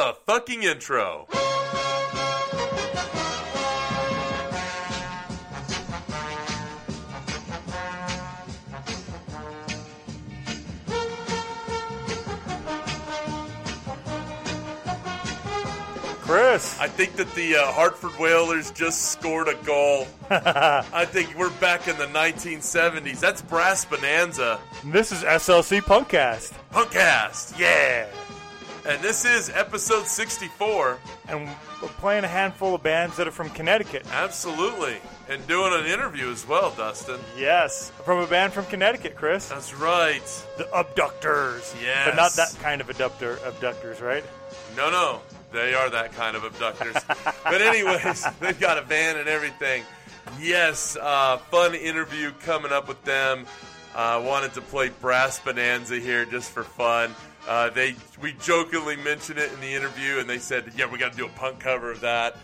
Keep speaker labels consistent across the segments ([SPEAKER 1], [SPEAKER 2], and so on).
[SPEAKER 1] the fucking intro.
[SPEAKER 2] Chris.
[SPEAKER 1] I think that the uh, Hartford Whalers just scored a goal. I think we're back in the 1970s. That's Brass Bonanza.
[SPEAKER 2] This is SLC Punkcast.
[SPEAKER 1] Punkcast.
[SPEAKER 2] Yeah.
[SPEAKER 1] And this is episode 64.
[SPEAKER 2] And we're playing a handful of bands that are from Connecticut.
[SPEAKER 1] Absolutely. And doing an interview as well, Dustin.
[SPEAKER 2] Yes. From a band from Connecticut, Chris.
[SPEAKER 1] That's right.
[SPEAKER 2] The Abductors.
[SPEAKER 1] Yes.
[SPEAKER 2] But not that kind of abductor, abductors, right?
[SPEAKER 1] No, no. They are that kind of abductors. but anyways, they've got a van and everything. Yes, uh, fun interview coming up with them. Uh, wanted to play Brass Bonanza here just for fun. Uh, they we jokingly mentioned it in the interview, and they said, "Yeah, we got to do a punk cover of that."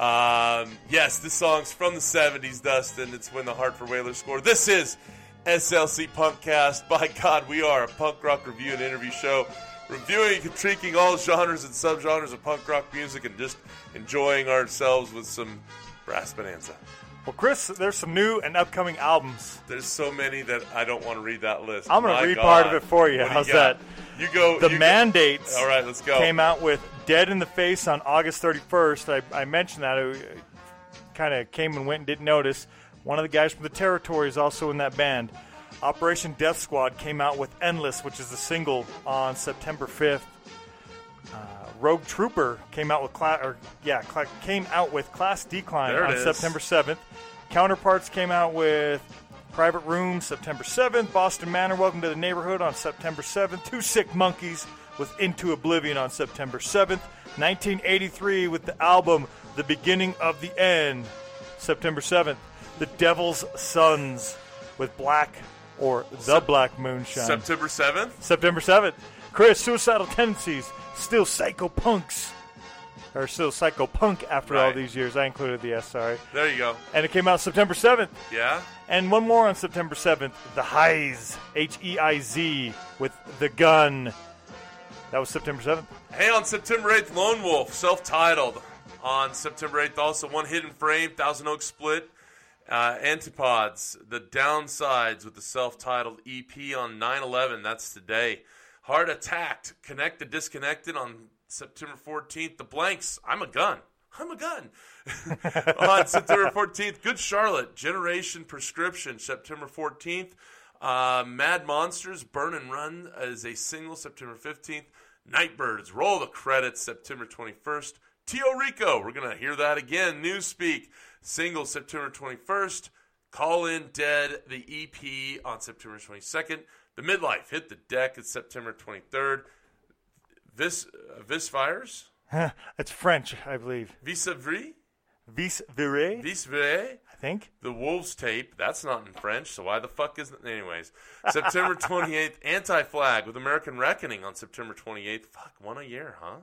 [SPEAKER 1] Um, yes, this song's from the '70s, Dustin. It's when the Hartford Whalers scored. This is SLC Punkcast. By God, we are a punk rock review and interview show reviewing and critiquing all genres and subgenres of punk rock music and just enjoying ourselves with some Brass Bonanza.
[SPEAKER 2] Well, Chris, there's some new and upcoming albums.
[SPEAKER 1] There's so many that I don't want to read that list.
[SPEAKER 2] I'm going to read
[SPEAKER 1] God.
[SPEAKER 2] part of it for you. How's
[SPEAKER 1] got?
[SPEAKER 2] that?
[SPEAKER 1] You go.
[SPEAKER 2] The
[SPEAKER 1] you go-
[SPEAKER 2] Mandates
[SPEAKER 1] All right, let's go.
[SPEAKER 2] came out with Dead in the Face on August 31st. I, I mentioned that. I kind of came and went and didn't notice. One of the guys from the Territory is also in that band. Operation Death Squad came out with Endless, which is the single on September 5th. Uh, Rogue Trooper came out with class, or yeah, cla- came out with Class Decline on
[SPEAKER 1] is.
[SPEAKER 2] September 7th. Counterparts came out with Private Room September 7th. Boston Manor Welcome to the Neighborhood on September 7th. Two Sick Monkeys with Into Oblivion on September 7th. 1983 with the album The Beginning of the End September 7th. The Devil's Sons with Black or The
[SPEAKER 1] Sep-
[SPEAKER 2] Black Moonshine.
[SPEAKER 1] September 7th.
[SPEAKER 2] September 7th. Chris, Suicidal Tendencies, still Psycho Punks. Or still Psycho Punk after all these years. I included the S, sorry.
[SPEAKER 1] There you go.
[SPEAKER 2] And it came out September 7th.
[SPEAKER 1] Yeah.
[SPEAKER 2] And one more on September 7th The Heiz, H E I Z, with The Gun. That was September 7th.
[SPEAKER 1] Hey, on September 8th, Lone Wolf, self titled. On September 8th, also One Hidden Frame, Thousand Oak Split, uh, Antipods, The Downsides with the self titled EP on 9 11. That's today. Heart Attacked, Connected, Disconnected on September 14th. The Blanks, I'm a Gun. I'm a gun. on September 14th, Good Charlotte, Generation Prescription, September 14th. Uh, Mad Monsters, Burn and Run is a single, September 15th. Nightbirds, Roll the Credits, September 21st. Tio Rico, we're going to hear that again. Newspeak, single, September 21st. Call In Dead, the EP on September 22nd. The Midlife, Hit the Deck, it's September 23rd. Vis, uh, Vis Fires,
[SPEAKER 2] It's French, I believe.
[SPEAKER 1] Vis Avri,
[SPEAKER 2] Vis Vire,
[SPEAKER 1] Vis vire.
[SPEAKER 2] I think.
[SPEAKER 1] The Wolves tape. That's not in French, so why the fuck isn't it? Anyways, September 28th, Anti Flag with American Reckoning on September 28th. Fuck, one a year, huh?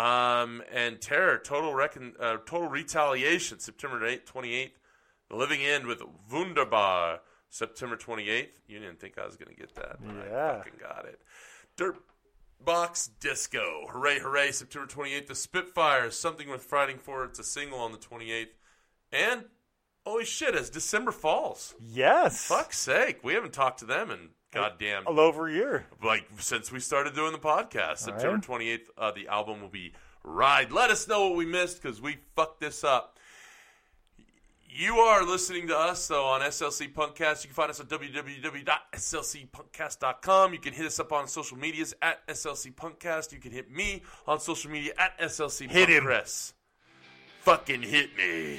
[SPEAKER 1] Um, and Terror, Total Recon, uh, Total Retaliation, September 8th, 28th. The Living End with Wunderbar, September 28th. You didn't think I was going to get that. but I
[SPEAKER 2] Yeah.
[SPEAKER 1] fucking got it. Dirt Box Disco, hooray, hooray, September 28th. The Spitfires, Something with Fighting For. It's a single on the 28th. And holy shit, as December falls.
[SPEAKER 2] Yes.
[SPEAKER 1] Fuck's sake, we haven't talked to them in goddamn
[SPEAKER 2] All over a year.
[SPEAKER 1] like since we started doing the podcast. September
[SPEAKER 2] right.
[SPEAKER 1] twenty eighth, uh, the album will be Ride. Let us know what we missed because we fucked this up. You are listening to us though on SLC Punkcast. You can find us at www.slcpunkcast.com. You can hit us up on social medias at SLC Punkcast. You can hit me on social media at SLC
[SPEAKER 2] Hit him.
[SPEAKER 1] Punkcast. Fucking hit me.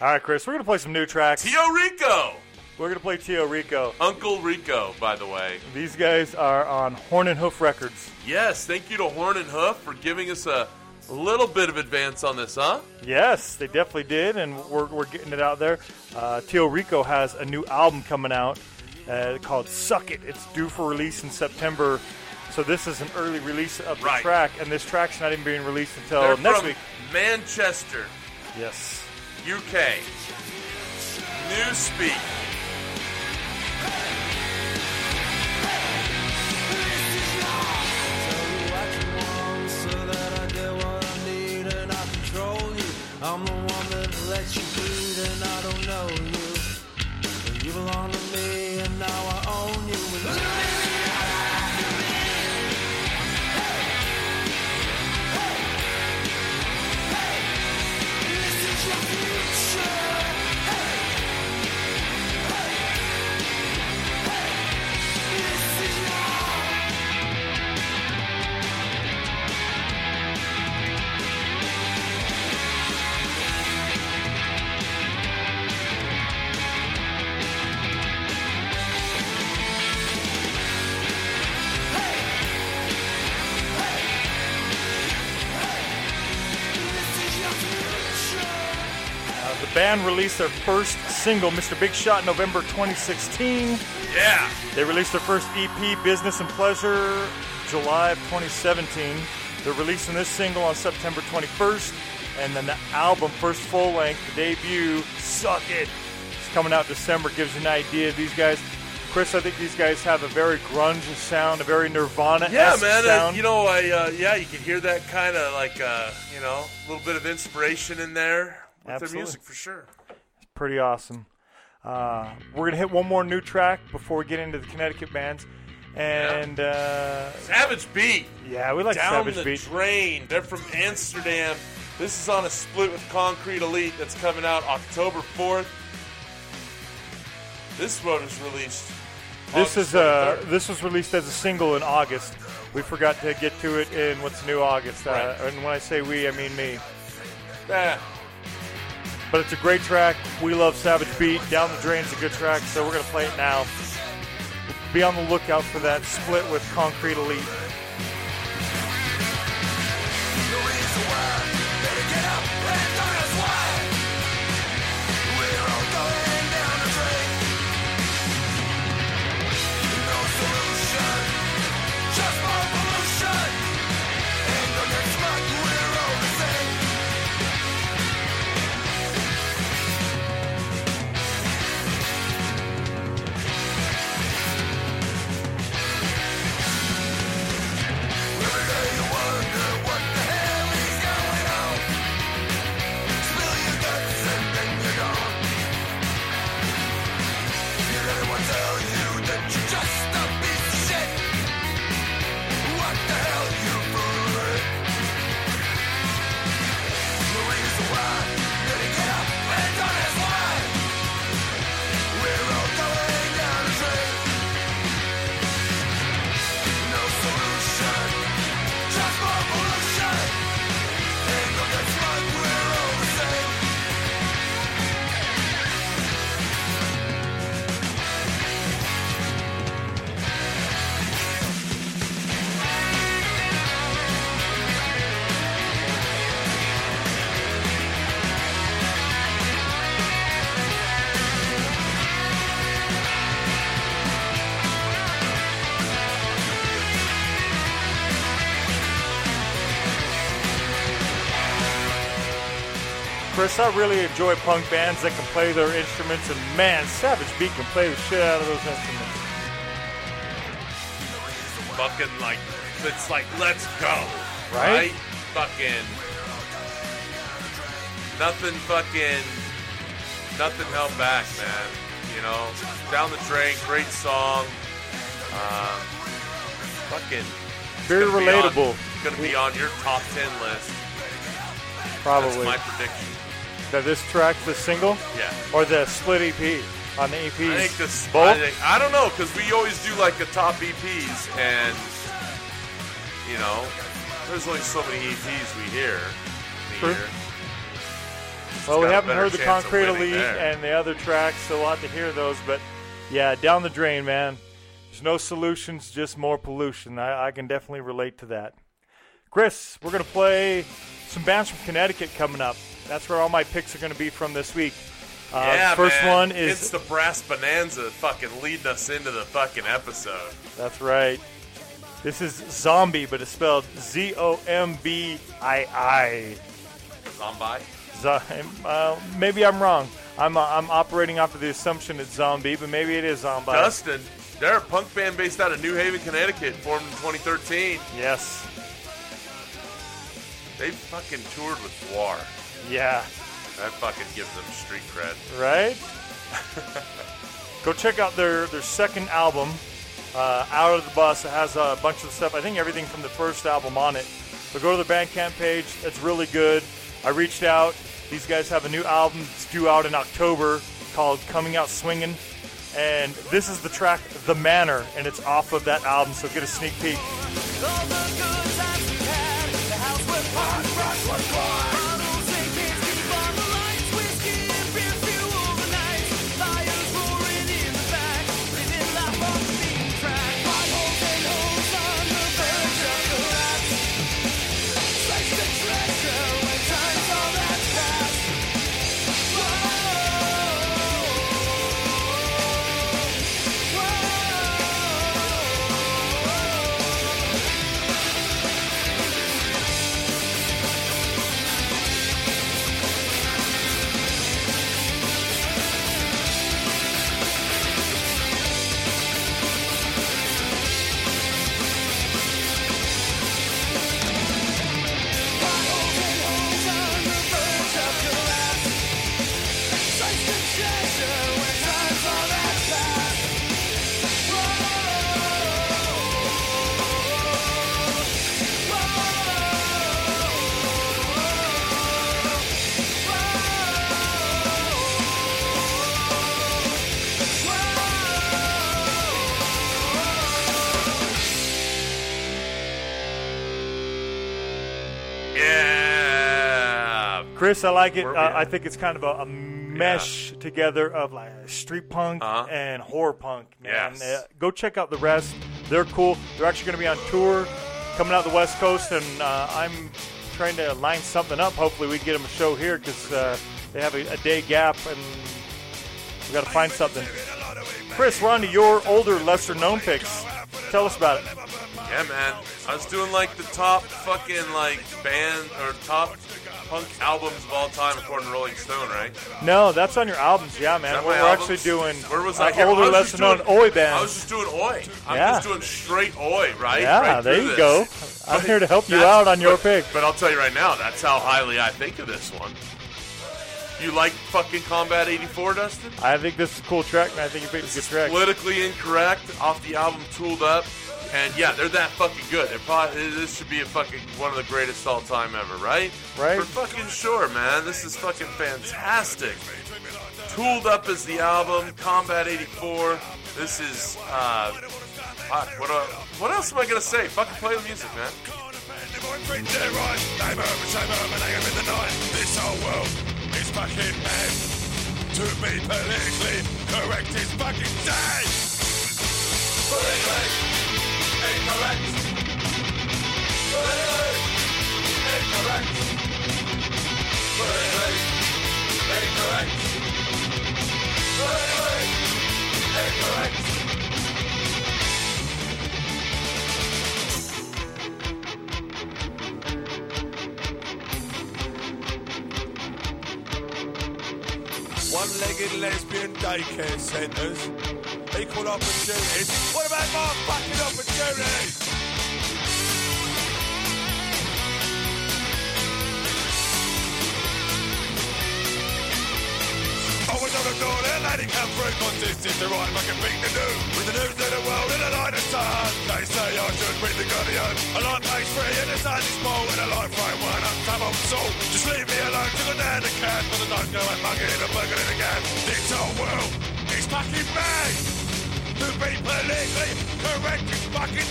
[SPEAKER 2] All right, Chris, we're going to play some new tracks.
[SPEAKER 1] Tio Rico.
[SPEAKER 2] We're going to play Tio Rico.
[SPEAKER 1] Uncle Rico, by the way.
[SPEAKER 2] These guys are on Horn and Hoof Records.
[SPEAKER 1] Yes, thank you to Horn and Hoof for giving us a little bit of advance on this, huh?
[SPEAKER 2] Yes, they definitely did, and we're, we're getting it out there. Uh, Tio Rico has a new album coming out uh, called Suck It. It's due for release in September. So this is an early release of the
[SPEAKER 1] Right.
[SPEAKER 2] track, and this track's not even being released until
[SPEAKER 1] They're
[SPEAKER 2] next week.
[SPEAKER 1] Manchester,
[SPEAKER 2] Yes.
[SPEAKER 1] UK. Newspeak.
[SPEAKER 3] I'm the
[SPEAKER 2] band released their first single, Mr. Big Shot, November 2016.
[SPEAKER 1] Yeah.
[SPEAKER 2] They released their first EP, Business and Pleasure, July of 2017. They're releasing this single on September 21st, and then the album, first full length, the debut, Suck It, is coming out December. Gives you an idea. of These guys, Chris, I think these guys have a very grunge sound, a very Nirvana
[SPEAKER 1] Yeah, man.
[SPEAKER 2] Sound.
[SPEAKER 1] you know, I uh, yeah, you can hear that kind of like uh, you know, a little bit of inspiration in there with
[SPEAKER 2] Absolutely.
[SPEAKER 1] their music for sure.
[SPEAKER 2] It's pretty awesome. Uh, we're gonna hit one more new track before we get into the Connecticut bands, and uh,
[SPEAKER 1] Savage Beat.
[SPEAKER 2] yeah, we like
[SPEAKER 1] Down
[SPEAKER 2] Savage
[SPEAKER 1] the
[SPEAKER 2] Beat.
[SPEAKER 1] Drain. They're from Amsterdam. This is on a split with Concrete Elite that's coming out October 4th. This one was released.
[SPEAKER 2] This
[SPEAKER 1] August
[SPEAKER 2] is uh,
[SPEAKER 1] 23rd.
[SPEAKER 2] this was released as a single in August. We forgot to get to it in what's new August. Uh,
[SPEAKER 1] Right.
[SPEAKER 2] And when I say we, I mean me.
[SPEAKER 1] Yeah.
[SPEAKER 2] But it's a great track. We love Savage Beat. Down the Drain's is a good track, so we're gonna play it now. Be on the lookout for that split with Concrete Elite. I really enjoy punk bands that can play their instruments, and man, Savage Beat can play the shit out of those instruments.
[SPEAKER 1] Fucking like, it's like, let's go.
[SPEAKER 2] Right?
[SPEAKER 1] Fucking. Nothing fucking. Nothing held back, man. You know? Down the drain, great song. Um, fucking.
[SPEAKER 2] Very
[SPEAKER 1] gonna be on-
[SPEAKER 2] relatable.
[SPEAKER 1] Gonna be on your top 10 list.
[SPEAKER 2] Probably.
[SPEAKER 1] That's my prediction.
[SPEAKER 2] That this track, the single,
[SPEAKER 1] Yeah.
[SPEAKER 2] or the split EP on the EPs.
[SPEAKER 1] I think this. I,
[SPEAKER 2] Both?
[SPEAKER 1] think, I don't know because we always do like the top EPs, and you know, there's only so many EPs we hear.
[SPEAKER 2] True. well, we haven't heard the Concrete Elite
[SPEAKER 1] there.
[SPEAKER 2] and the other tracks, so we'll have to hear those. But yeah, down the drain, man. There's no solutions, just more pollution. I, I can definitely relate to that. Chris, we're going to play some bands from Connecticut coming up. That's where all my picks are going to be from this week. Uh,
[SPEAKER 1] yeah,
[SPEAKER 2] first
[SPEAKER 1] man.
[SPEAKER 2] one is
[SPEAKER 1] it's the brass bonanza, fucking leading us into the fucking episode.
[SPEAKER 2] That's right. This is Zombie, but it's spelled Z O M B I I.
[SPEAKER 1] Zombie.
[SPEAKER 2] Z- uh, maybe I'm wrong. I'm uh, I'm operating off of the assumption it's zombie, but maybe it is zombie.
[SPEAKER 1] Dustin, they're a punk band based out of New Haven, Connecticut, formed in 2013.
[SPEAKER 2] Yes.
[SPEAKER 1] They fucking toured with War.
[SPEAKER 2] Yeah.
[SPEAKER 1] That fucking gives them street cred.
[SPEAKER 2] Right. Go check out their their second album, uh, Out of the Bus. It has a bunch of stuff. I think everything from the first album on it. So go to the Bandcamp page. It's really good. I reached out. These guys have a new album that's due out in October called Coming Out Swinging. And this is the track The Manor, and it's off of that album, so get a sneak peek. Chris, I like it. Uh. I think it's kind of a, a mesh together of like street punk
[SPEAKER 1] Uh-huh.
[SPEAKER 2] and horror punk. Man,
[SPEAKER 1] Yes.
[SPEAKER 2] Uh, go check out the rest. They're cool. They're actually going to be on tour coming out the West Coast, and uh, I'm trying to line something up. Hopefully, we get them a show here because uh, they have a, a day gap, and we got to find something. Chris, we're on to your older, lesser-known picks. Tell us about it.
[SPEAKER 1] Yeah, man. I was doing like the top fucking like band or top punk albums of all time according to Rolling Stone, right?
[SPEAKER 2] No, that's on your albums. Yeah, man. We're,
[SPEAKER 1] albums?
[SPEAKER 2] actually doing
[SPEAKER 1] Where was
[SPEAKER 2] uh,
[SPEAKER 1] I? Here,
[SPEAKER 2] older,
[SPEAKER 1] I was just
[SPEAKER 2] lesser-known
[SPEAKER 1] doing-
[SPEAKER 2] Oi
[SPEAKER 1] I was just doing Oi. I'm
[SPEAKER 2] Yeah.
[SPEAKER 1] just doing straight Oi, right?
[SPEAKER 2] Yeah,
[SPEAKER 1] Right
[SPEAKER 2] there you
[SPEAKER 1] this.
[SPEAKER 2] go. I'm
[SPEAKER 1] But
[SPEAKER 2] here to help you out on your
[SPEAKER 1] but-
[SPEAKER 2] pick.
[SPEAKER 1] But I'll tell you right now, that's how highly I think of this one. You like fucking Combat 84, Dustin?
[SPEAKER 2] I think this is a cool track, and I think you picked a good track.
[SPEAKER 1] Politically incorrect off the album Tooled Up. And yeah, they're that fucking good. They're probably, this should be a fucking one of the greatest all time ever, right?
[SPEAKER 2] Right.
[SPEAKER 1] For fucking sure, man. This is fucking fantastic. Tooled Up is the album. Combat 84. This is, uh, fuck, what, uh, what else am I gonna say? Fucking play the music, man.
[SPEAKER 4] This whole world is fucking mad. To be politically correct is fucking dead. Politically incorrect. One-legged lesbian daycare centres. Equal opportunities. What about more fucking opportunities? I on the door, that lady come through, is the right fucking thing to do. With the news of the world in the light of sun. They say I should read the Guardian. I like page three and it's only small and I like frame one. I'm some old soul. Just leave me alone to go down the cat. But I don't go and mugging and bugging it again. This whole world is fucking mad. To be politically correct fucking.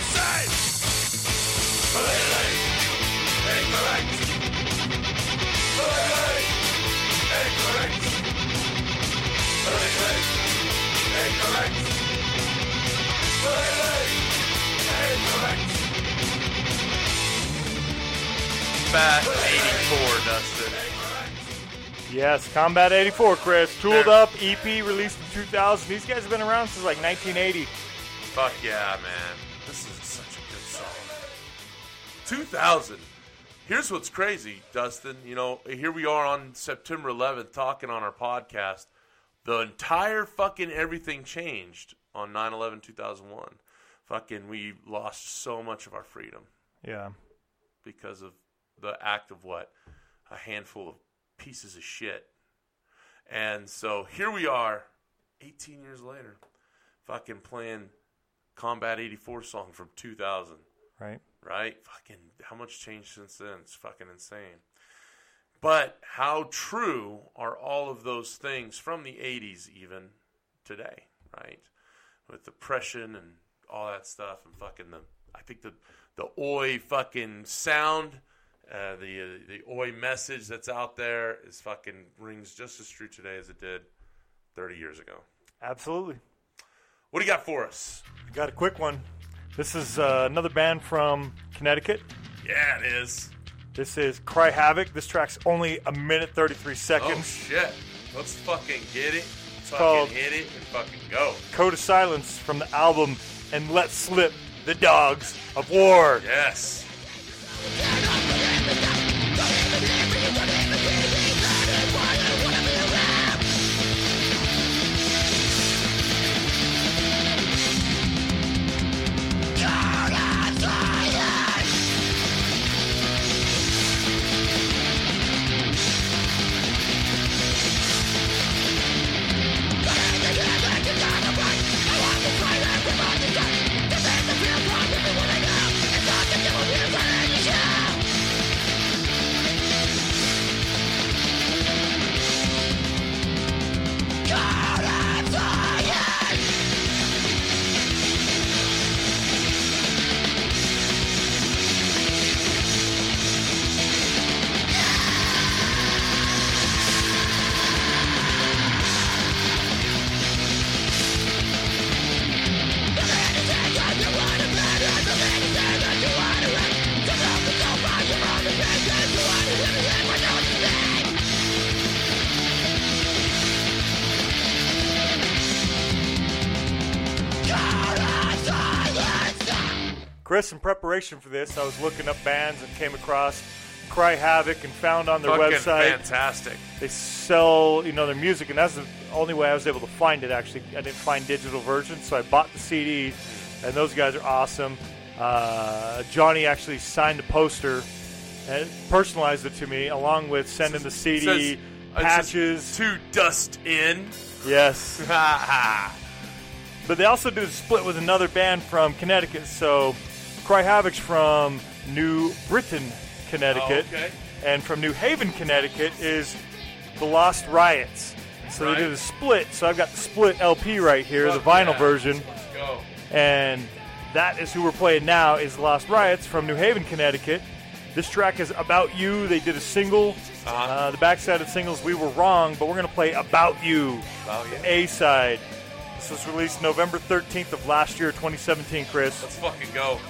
[SPEAKER 4] Politically incorrect. Politically incorrect. Politically incorrect. Politically incorrect.
[SPEAKER 1] Bat 84, Dustin.
[SPEAKER 2] Yes, Combat 84, Chris. Tooled. Up EP released in 2000. These guys have been around since like 1980.
[SPEAKER 1] Fuck yeah, man. This is such a good song. 2000. Here's what's crazy, Dustin. You know, here we are on September 11th talking on our podcast. The entire fucking everything changed on 9 11 2001. Fucking, we lost so much of our freedom
[SPEAKER 2] Yeah.
[SPEAKER 1] because of the act of what? A handful of pieces of shit. And so here we are, 18 years later, fucking playing Combat 84 song from 2000,
[SPEAKER 2] Right.
[SPEAKER 1] right? Fucking, how much changed since then? It's fucking insane. But how true are all of those things from the 80s even today, right? With depression and all that stuff and fucking the, I think the, the oi fucking sound, uh, the, uh, the oi message that's out there is fucking rings just as true today as it did 30 years ago.
[SPEAKER 2] Absolutely.
[SPEAKER 1] What do you got for us?
[SPEAKER 2] I got a quick one. This is uh, another band from Connecticut.
[SPEAKER 1] Yeah, it is.
[SPEAKER 2] This is Cry Havoc. This track's only a minute 33 seconds.
[SPEAKER 1] Oh shit! Let's fucking get it. fucking
[SPEAKER 2] called-
[SPEAKER 1] hit it and fucking go.
[SPEAKER 2] Code of Silence from the album And Let Slip the Dogs of War.
[SPEAKER 1] Yes.
[SPEAKER 2] For this, I was looking up bands and came across Cry Havoc and found on their
[SPEAKER 1] Fucking
[SPEAKER 2] website
[SPEAKER 1] fantastic.
[SPEAKER 2] they sell you know their music, and that's the only way I was able to find it. Actually, I didn't find digital versions, so I bought the CD, and those guys are awesome. Uh, Johnny actually signed a poster and personalized it to me, along with sending the CD
[SPEAKER 1] Says-
[SPEAKER 2] patches.
[SPEAKER 1] to dust in.
[SPEAKER 2] yes, but they also do a split with another band from Connecticut. So, Cry Havoc's from New Britain, Connecticut,
[SPEAKER 1] Oh, okay.
[SPEAKER 2] and from New Haven, Connecticut is the Lost Riots. So
[SPEAKER 1] Right.
[SPEAKER 2] they did a split. So I've got the split LP right here, the vinyl
[SPEAKER 1] yeah.
[SPEAKER 2] version,
[SPEAKER 1] Let's go.
[SPEAKER 2] and that is who we're playing now. Is Lost Riots from New Haven, Connecticut. This track is About You. They did a single.
[SPEAKER 1] Uh-huh.
[SPEAKER 2] Uh, the backside of the singles, We Were Wrong, but we're going to play About You.
[SPEAKER 1] Oh, yeah.
[SPEAKER 2] A side. This was released November 13th of last year, 2017, Chris.
[SPEAKER 1] Let's fucking go.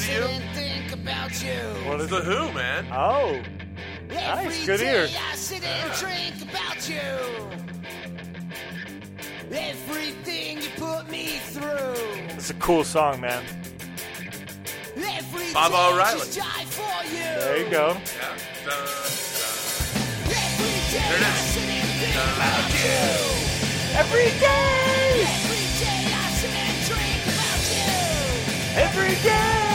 [SPEAKER 1] Sound familiar to you?
[SPEAKER 3] you?
[SPEAKER 2] What
[SPEAKER 1] It's
[SPEAKER 2] is
[SPEAKER 1] the
[SPEAKER 2] it?
[SPEAKER 1] Who, man.
[SPEAKER 2] Oh, Nice, good ear.
[SPEAKER 3] I sit and drink about you. Everything you put me through.
[SPEAKER 2] it's a cool song, man.
[SPEAKER 3] Every
[SPEAKER 1] Baba
[SPEAKER 3] day O'Riley. die for you.
[SPEAKER 2] There you go.
[SPEAKER 1] Yeah. Dun,
[SPEAKER 3] Every day
[SPEAKER 1] There it
[SPEAKER 3] I
[SPEAKER 1] is.
[SPEAKER 3] sit and think about you.
[SPEAKER 2] Every day,
[SPEAKER 3] Every day I sit and drink about you.
[SPEAKER 2] every day.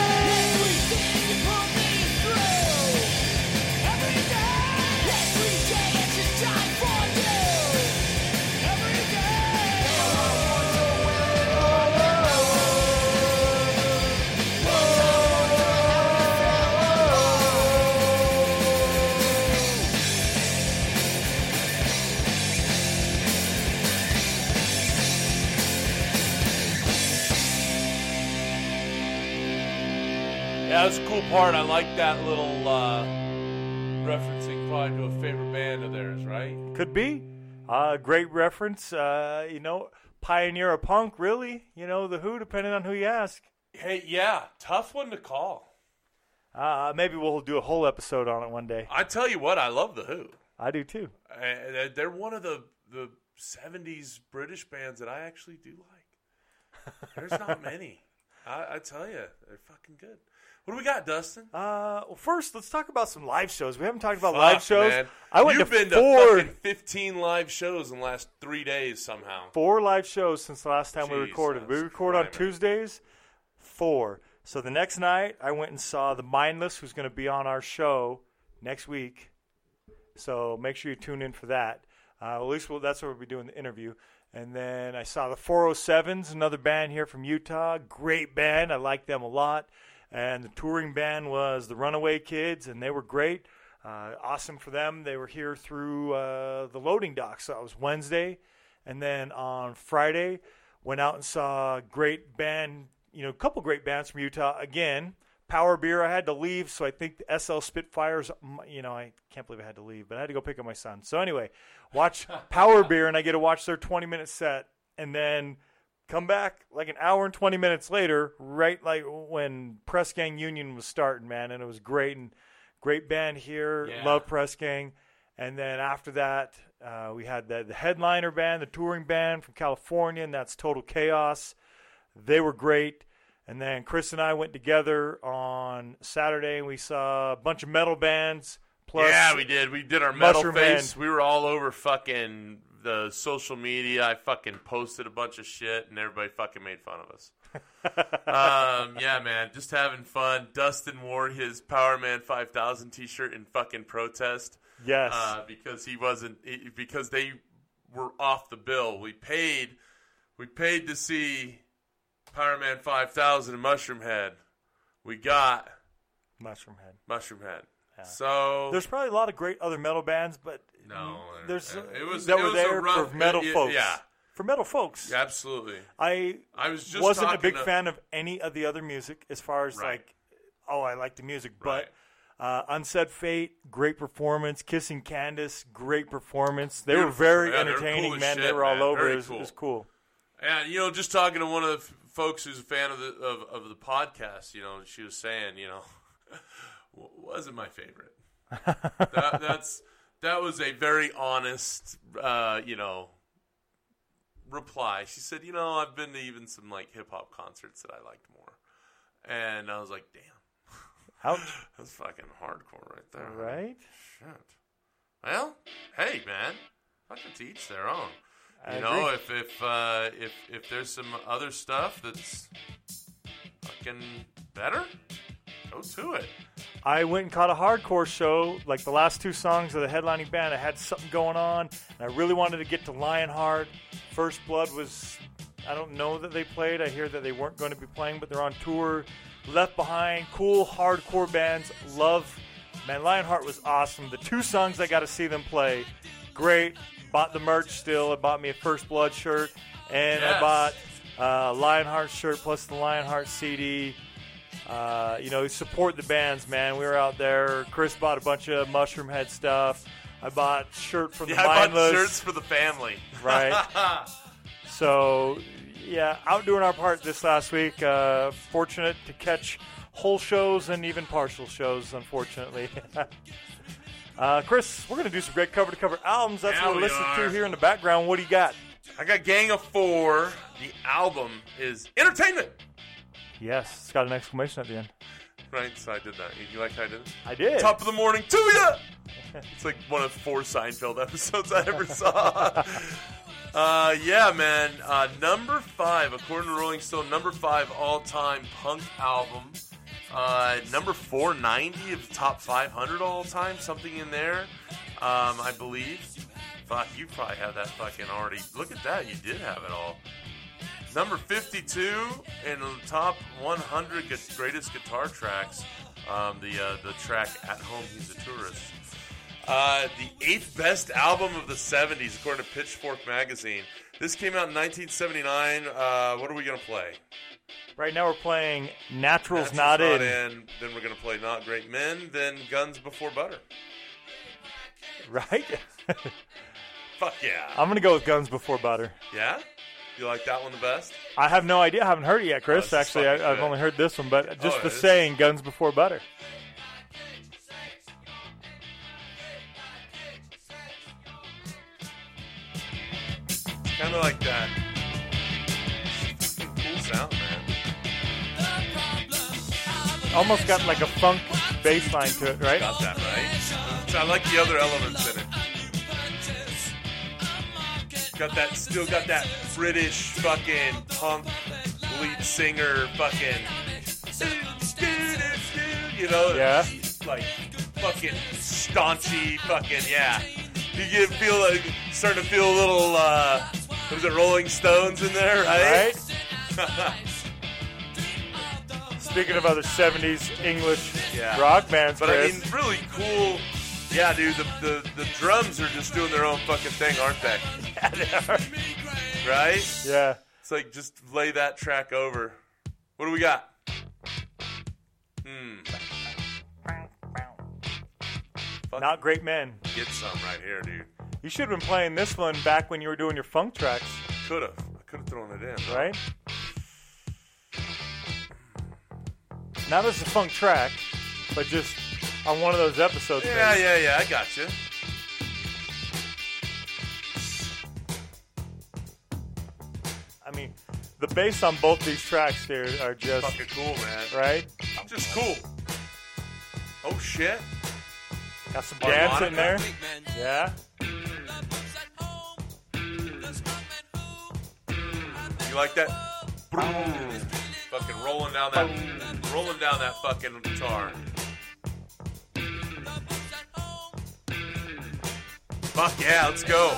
[SPEAKER 1] Yeah, that's a cool part. I like that little uh, referencing probably to a favorite band of theirs, right?
[SPEAKER 2] Could be. Uh, great reference. Uh, you know, pioneer of punk, really. You know, the Who, depending on who you ask.
[SPEAKER 1] Hey, yeah, tough one to call.
[SPEAKER 2] Uh, maybe we'll do a whole episode on it one day.
[SPEAKER 1] I tell you what, I love the Who.
[SPEAKER 2] I do too.
[SPEAKER 1] Uh, they're one of the the '70s British bands that I actually do like. There's not many. I, I tell you, they're fucking good. What do we got, Dustin?
[SPEAKER 2] Uh, well, first, let's talk about some live shows. We haven't talked about
[SPEAKER 1] Fuck,
[SPEAKER 2] live shows.
[SPEAKER 1] man.
[SPEAKER 2] I went
[SPEAKER 1] You've
[SPEAKER 2] to
[SPEAKER 1] been
[SPEAKER 2] four,
[SPEAKER 1] to fucking 15 live shows in the last three days somehow.
[SPEAKER 2] four live shows since the last time we recorded. We record on Tuesdays. Four. So the next night, I went and saw the Mindless, who's going to be on our show next week. So make sure you tune in for that. Uh, at least we'll, that's what we'll be doing the interview. And then I saw the 407s, another band here from Utah. Great band. I like them a lot. And the touring band was the Runaway Kids, and they were great. Uh, awesome for them. They were here through uh, the loading dock. So that was Wednesday. And then on Friday, went out and saw a great band, you know, a couple great bands from Utah. Again, Power Beer. I had to leave, so I think the SL Spitfires, you know, I can't believe I had to leave, but I had to go pick up my son. So anyway, watch Power Beer, and I get to watch their 20 minute set, and then come back like an hour and 20 minutes later, right like when Press Gang Union was starting, man, and it was great and great band here.
[SPEAKER 1] Yeah.
[SPEAKER 2] Love Press Gang. And then after that, uh, we had the, the headliner band, the touring band from California, and that's Total Chaos. They were great. And then Chris and I went together on Saturday, and we saw a bunch of metal bands. Plus,
[SPEAKER 1] yeah, we did. We did our metal face.
[SPEAKER 2] Man.
[SPEAKER 1] We were all over fucking the social media. I fucking posted a bunch of shit, and everybody fucking made fun of us. um, yeah, man, just having fun. Dustin wore his Powerman 5000 T-shirt in fucking protest
[SPEAKER 2] Yes.
[SPEAKER 1] uh, because he wasn't he- because they were off the bill. We paid we paid to see Powerman 5000 and Mushroomhead. We got
[SPEAKER 2] Mushroomhead.
[SPEAKER 1] Mushroom Head. So
[SPEAKER 2] There's probably a lot of great other metal bands, but
[SPEAKER 1] no,
[SPEAKER 2] there's
[SPEAKER 1] it
[SPEAKER 2] uh,
[SPEAKER 1] was
[SPEAKER 2] that
[SPEAKER 1] it
[SPEAKER 2] were
[SPEAKER 1] was a
[SPEAKER 2] there
[SPEAKER 1] rough,
[SPEAKER 2] for metal
[SPEAKER 1] it-
[SPEAKER 2] folks.
[SPEAKER 1] Yeah,
[SPEAKER 2] For metal folks.
[SPEAKER 1] absolutely.
[SPEAKER 2] I
[SPEAKER 1] I was just
[SPEAKER 2] wasn't a big
[SPEAKER 1] to-
[SPEAKER 2] fan of any of the other music as far as
[SPEAKER 1] Right.
[SPEAKER 2] like, oh, I like the music,
[SPEAKER 1] Right.
[SPEAKER 2] but uh, Unsaid Fate, great performance. Kissing Candice, great performance. They were very
[SPEAKER 1] Yeah,
[SPEAKER 2] entertaining,
[SPEAKER 1] cool
[SPEAKER 2] man. they
[SPEAKER 1] shit,
[SPEAKER 2] were all
[SPEAKER 1] man.
[SPEAKER 2] over.
[SPEAKER 1] Very
[SPEAKER 2] It was,
[SPEAKER 1] cool.
[SPEAKER 2] it was cool.
[SPEAKER 1] And you know, just talking to one of the f- folks who's a fan of the of, of the podcast, you know, she was saying, you know, wasn't my favorite. that, that's that was a very honest, uh, you know, reply. She said, you know, I've been to even some like hip hop concerts that I liked more, and I was like, damn,
[SPEAKER 2] Ouch.
[SPEAKER 1] that's fucking hardcore right there,
[SPEAKER 2] right?
[SPEAKER 1] Shit. Well, hey man, fucking to each their own.
[SPEAKER 2] I
[SPEAKER 1] You know,
[SPEAKER 2] agree.
[SPEAKER 1] if if uh, if if there's some other stuff that's fucking better, go to it.
[SPEAKER 2] I went and caught a hardcore show. Like the last two songs of the headlining band, I had something going on, and I really wanted to get to Lionheart. First Blood was, I don't know that they played. I hear that they weren't going to be playing, but they're on tour. Left Behind, cool hardcore bands. Love, man, Lionheart was awesome. The two songs I got to see them play, great. Bought the merch still. I bought me a First Blood shirt, and I bought uh, Lionheart shirt plus the Lionheart CD. Uh, you know, support the bands, man. We were out there. Chris bought a bunch of Mushroomhead stuff. I bought shirt from
[SPEAKER 1] Yeah,
[SPEAKER 2] the
[SPEAKER 1] I bought shirts for the family.
[SPEAKER 2] right? so, yeah, out doing our part this last week. Uh, fortunate to catch whole shows and even partial shows, unfortunately. uh, Chris, we're going to do some great cover to cover albums. That's
[SPEAKER 1] Yeah,
[SPEAKER 2] what we're
[SPEAKER 1] we
[SPEAKER 2] listening
[SPEAKER 1] are.
[SPEAKER 2] to here in the background. What do you got?
[SPEAKER 1] I got Gang of Four. The album is entertainment.
[SPEAKER 2] Yes, it's got an exclamation at the end.
[SPEAKER 1] Right, so I did that. You, you like how I did it?
[SPEAKER 2] I did.
[SPEAKER 1] Top of the morning to ya. It's like one of four Seinfeld episodes I ever saw. uh, yeah, man. Uh, number five, according to Rolling Stone, number five all-time punk album. Uh, number 490 of the top 500 all time, something in there, um, I believe. Fuck, you probably have that fucking already. Look at that, you did have it all. Number 52 in the top 100 greatest guitar tracks. Um, the uh, the track "At Home He's a Tourist." Uh, the eighth best album of the 70s, according to Pitchfork magazine. This came out in 1979. Uh, what are we gonna play?
[SPEAKER 2] Right now we're playing Natural's,
[SPEAKER 1] Natural's
[SPEAKER 2] Not, in.
[SPEAKER 1] Then we're gonna play "Not Great Men." Then "Guns Before Butter."
[SPEAKER 2] Right?
[SPEAKER 1] Fuck yeah!
[SPEAKER 2] I'm going to go with Guns Before Butter.
[SPEAKER 1] yeah, you like that one the best?
[SPEAKER 2] I have no idea. I haven't heard it yet, Chris.
[SPEAKER 1] Oh,
[SPEAKER 2] Actually, I, I've only heard this one, but oh, just
[SPEAKER 1] Oh,
[SPEAKER 2] the saying "Guns Before Butter."
[SPEAKER 1] Kind of like that. Cool sound, man.
[SPEAKER 2] Almost got like a funk bass line to it, right?
[SPEAKER 1] Got that right. So I like the other elements in it. Got that, still got that British fucking punk lead singer fucking. You know?
[SPEAKER 2] Yeah.
[SPEAKER 1] Like fucking staunchy fucking, yeah. You get feel like, starting to feel a little, uh, what is it, Rolling Stones in there, right?
[SPEAKER 2] Right? Speaking of other '70s English
[SPEAKER 1] Yeah.
[SPEAKER 2] rock bands,
[SPEAKER 1] But I mean, really cool. Yeah, dude, the, the, the drums are just doing their own fucking thing, aren't they? Right?
[SPEAKER 2] yeah,
[SPEAKER 1] It's like just lay that track over. What do we got? Hmm. Fuck,
[SPEAKER 2] not great men.
[SPEAKER 1] get some right here, dude.
[SPEAKER 2] You should have been playing this one back when you were doing your funk tracks,
[SPEAKER 1] Could have. I could have thrown it in.
[SPEAKER 2] right? Not as a funk track, but just on one of those episodes.
[SPEAKER 1] Yeah,
[SPEAKER 2] maybe.
[SPEAKER 1] yeah, yeah. I got you.
[SPEAKER 2] I mean, the bass on both these tracks here are just
[SPEAKER 1] Fucking cool, man.
[SPEAKER 2] right.
[SPEAKER 1] I'm Just cool. Oh shit.
[SPEAKER 2] Got some dance in there. Yeah.
[SPEAKER 1] You like that? fucking rolling down that, rolling down that fucking guitar. Fuck yeah, let's go.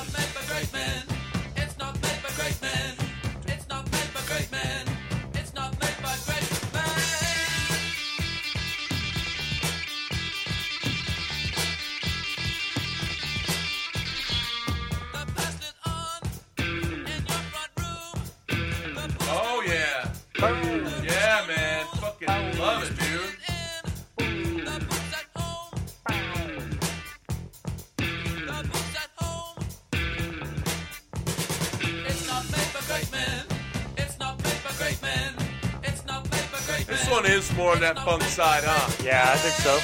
[SPEAKER 1] That funk side, huh?
[SPEAKER 2] Yeah, I think so.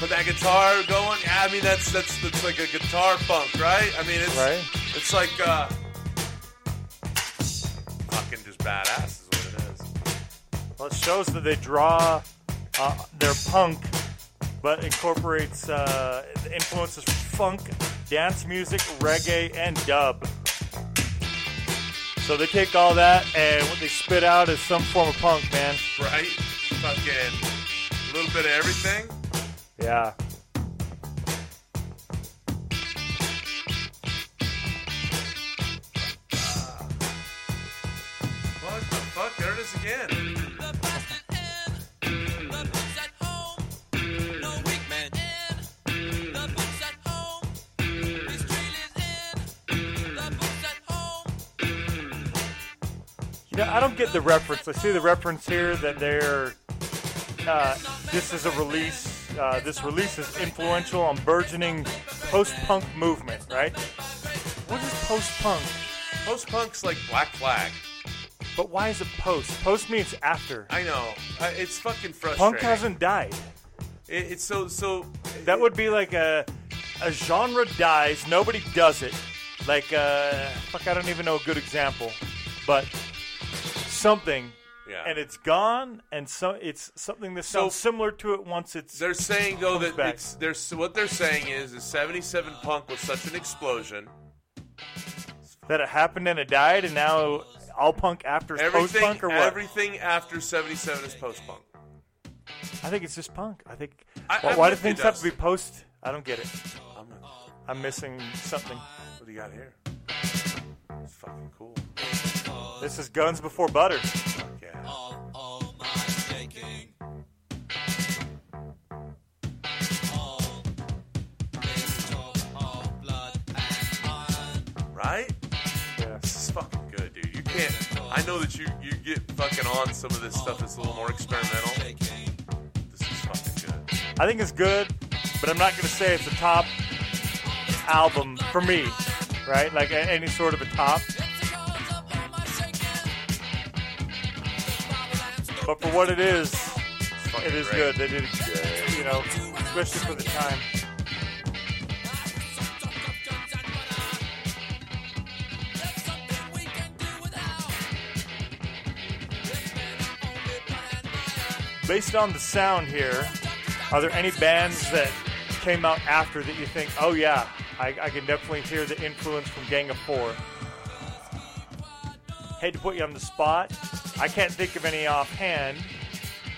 [SPEAKER 1] But that guitar going, yeah, I mean that's that's that's like a guitar funk, right? I mean it's
[SPEAKER 2] Right.
[SPEAKER 1] it's like uh fucking just badass is what it is.
[SPEAKER 2] Well, it shows that they draw uh, their punk, but incorporates uh, influences from funk, dance music, reggae, and dub. So they take all that and what they spit out is some form of punk, man.
[SPEAKER 1] Right? Fucking a little bit of everything.
[SPEAKER 2] Yeah. Ah.
[SPEAKER 1] What the fuck? There it is again.
[SPEAKER 2] Get the reference. I see the reference here that they're. Uh, this is a release. Uh, this release is influential on burgeoning post-punk movement, right? What is post-punk?
[SPEAKER 1] Post punk's like Black Flag.
[SPEAKER 2] But why is it post? Post means after.
[SPEAKER 1] I know. I, it's fucking frustrating.
[SPEAKER 2] Punk hasn't died.
[SPEAKER 1] It, it's so so.
[SPEAKER 2] That would be like a a genre dies, nobody does it. Like uh, fuck, I don't even know a good example, but something,
[SPEAKER 1] Yeah.
[SPEAKER 2] and it's gone, and so it's something that sounds
[SPEAKER 1] So-
[SPEAKER 2] similar to it once it's.
[SPEAKER 1] They're saying though that
[SPEAKER 2] back.
[SPEAKER 1] it's there's what they're saying is is 77 punk was such an explosion.
[SPEAKER 2] that it happened and it died, and now all punk after post
[SPEAKER 1] Everything
[SPEAKER 2] punk or what?
[SPEAKER 1] everything after 77 is post punk.
[SPEAKER 2] I think it's just punk. I think.
[SPEAKER 1] I-
[SPEAKER 2] why
[SPEAKER 1] I'm
[SPEAKER 2] why do
[SPEAKER 1] with you,
[SPEAKER 2] things have to be post? I don't get it.
[SPEAKER 1] I'm
[SPEAKER 2] I'm missing something.
[SPEAKER 1] what do you got here? It's fucking cool.
[SPEAKER 2] This is Guns Before Butter.
[SPEAKER 1] Right?
[SPEAKER 2] Yeah.
[SPEAKER 1] This is fucking good, dude. You can't. I know that you you get fucking on some of this stuff that's a little more experimental. This is fucking good.
[SPEAKER 2] I think it's good, but I'm not to say it's a top album for me, right? Like a- any sort of a top. But for what it is, it is
[SPEAKER 1] great.
[SPEAKER 2] good. They did, you know, especially for the time. Based on the sound here, are there any bands that came out after that you think, oh yeah, I, I can definitely hear the influence from Gang of Four? Hate to put you on the spot. I can't think of any offhand.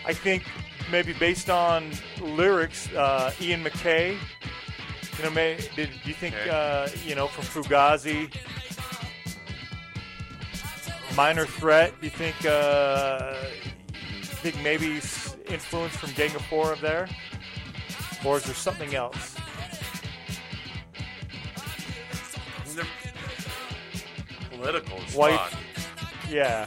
[SPEAKER 2] I think maybe based on lyrics, uh, Ian MacKaye. You know, may, did do you think
[SPEAKER 1] Okay.
[SPEAKER 2] uh, you know from Fugazi, Minor Threat? Do you think uh, you think maybe influence from Gang of Four of there, or is there something else?
[SPEAKER 1] They're political
[SPEAKER 2] White-. Yeah,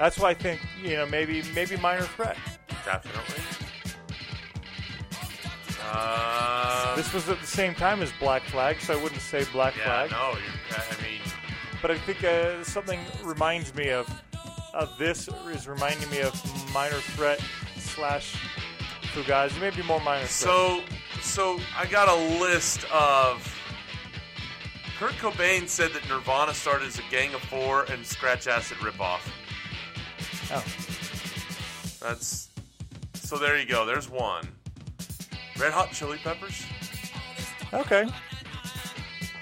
[SPEAKER 2] that's why I think you know maybe maybe Minor Threat.
[SPEAKER 1] Definitely. Uh,
[SPEAKER 2] This was at the same time as Black Flag, so I wouldn't say Black
[SPEAKER 1] yeah,
[SPEAKER 2] Flag.
[SPEAKER 1] no, I mean,
[SPEAKER 2] But I think uh, something reminds me of of this is reminding me of Minor Threat slash Fugazi, maybe more Minor Threat.
[SPEAKER 1] so so I got a list of. Kurt Cobain said that Nirvana started as a Gang of Four and Scratch Acid ripoff.
[SPEAKER 2] Oh,
[SPEAKER 1] That's so. There you go. There's one. Red Hot Chili Peppers,
[SPEAKER 2] okay,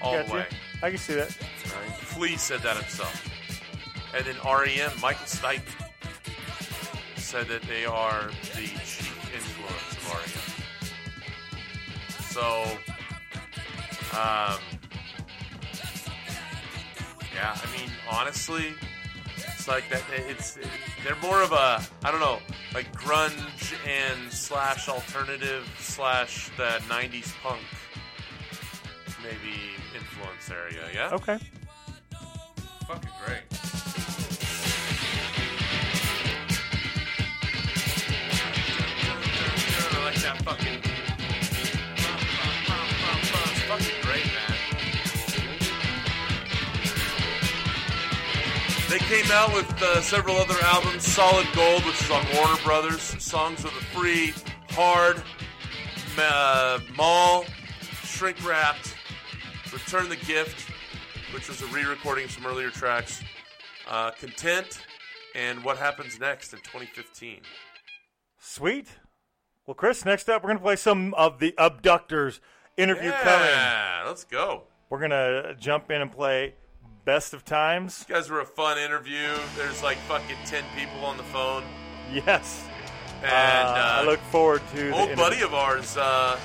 [SPEAKER 1] all the
[SPEAKER 2] gotcha.
[SPEAKER 1] way.
[SPEAKER 2] I can see that.
[SPEAKER 1] Right? Flea said that himself. And then REM, Michael Stipe.
[SPEAKER 5] said that they are the chief influence of REM. So, um, yeah, I mean, honestly, like that. It's they're more of a I don't know, like grunge and slash alternative slash the '90s punk maybe influence area. Yeah.
[SPEAKER 2] Okay.
[SPEAKER 5] Fucking great. I like that fucking. They came out with uh, several other albums. Solid Gold, which is on Warner Brothers. Songs of the Free, Hard, uh, Mall, Shrink Wrapped, Return the Gift, which was a re-recording of some earlier tracks, uh, Content, and What Happens Next in 2015.
[SPEAKER 2] Sweet. Well, Chris, next up, we're going to play some of the Abductors interview coming.
[SPEAKER 5] Yeah, let's go.
[SPEAKER 2] We're going to jump in and play Best of Times.
[SPEAKER 5] You guys were a fun interview. There's like fucking 10 people on the phone.
[SPEAKER 2] Yes.
[SPEAKER 5] And
[SPEAKER 2] Uh,
[SPEAKER 5] uh,
[SPEAKER 2] I look forward to the
[SPEAKER 5] old buddy of ours, uh,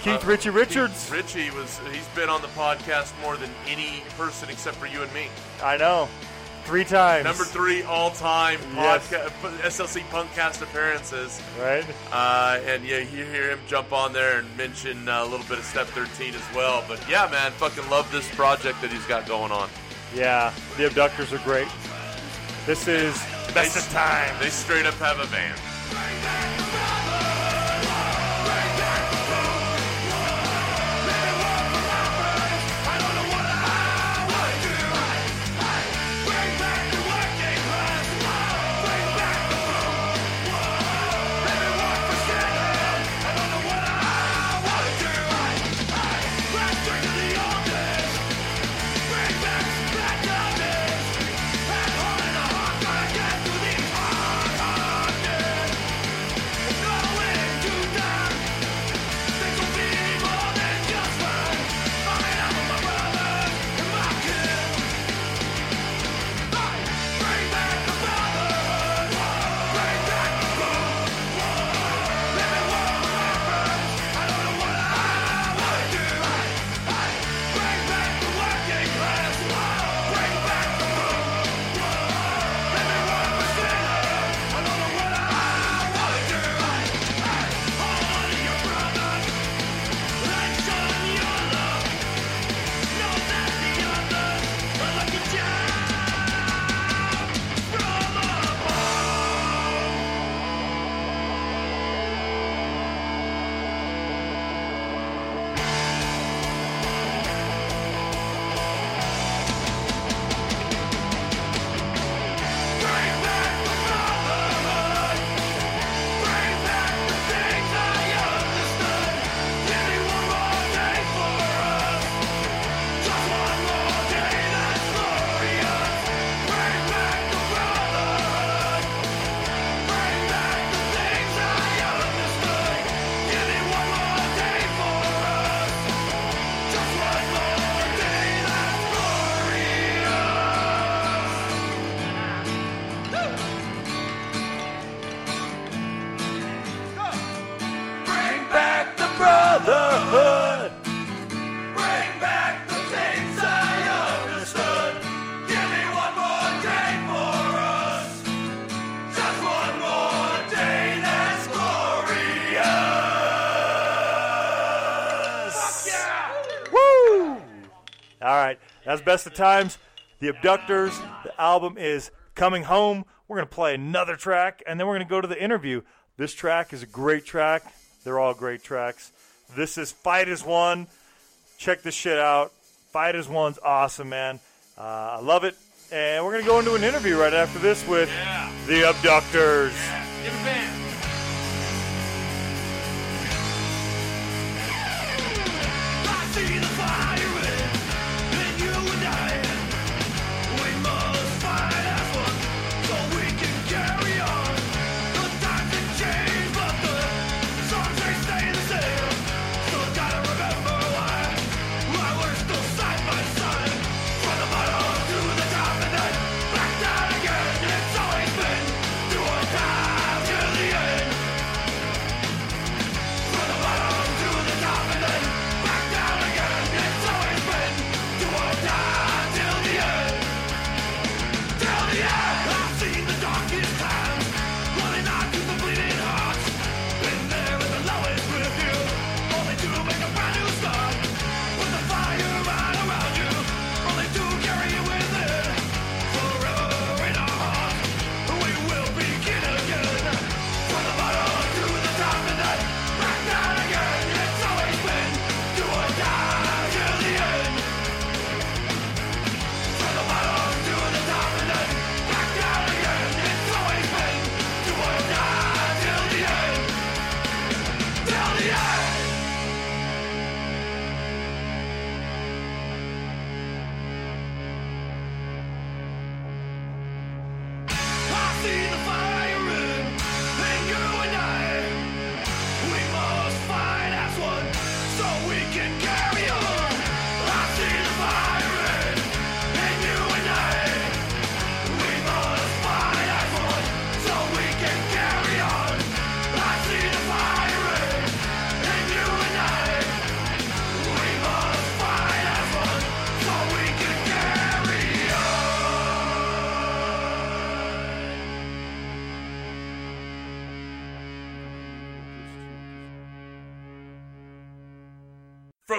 [SPEAKER 2] Keith
[SPEAKER 5] uh,
[SPEAKER 2] Richie Richards.
[SPEAKER 5] Keith Richie was he's been on the podcast more than any person except for you and me.
[SPEAKER 2] I know. Three times.
[SPEAKER 5] Number three all time
[SPEAKER 2] Yes.
[SPEAKER 5] podcast SLC Punkcast appearances.
[SPEAKER 2] Right?
[SPEAKER 5] Uh, and yeah, you hear him jump on there and mention uh, a little bit of Step 13 as well. But yeah, man, fucking love this project that he's got going on.
[SPEAKER 2] Yeah. The Abductors are great. This is Best
[SPEAKER 5] They-
[SPEAKER 2] of Time.
[SPEAKER 5] They straight up have a band.
[SPEAKER 2] Best of times. The Abductors. The album is coming home. We're gonna play another track, and then we're gonna go to the interview. This track is a great track. They're all great tracks. This is Fight as One. Check this shit out. Fight as One's awesome, man. Uh, I love it. And we're gonna go into an interview right after this with the Abductors.
[SPEAKER 5] Give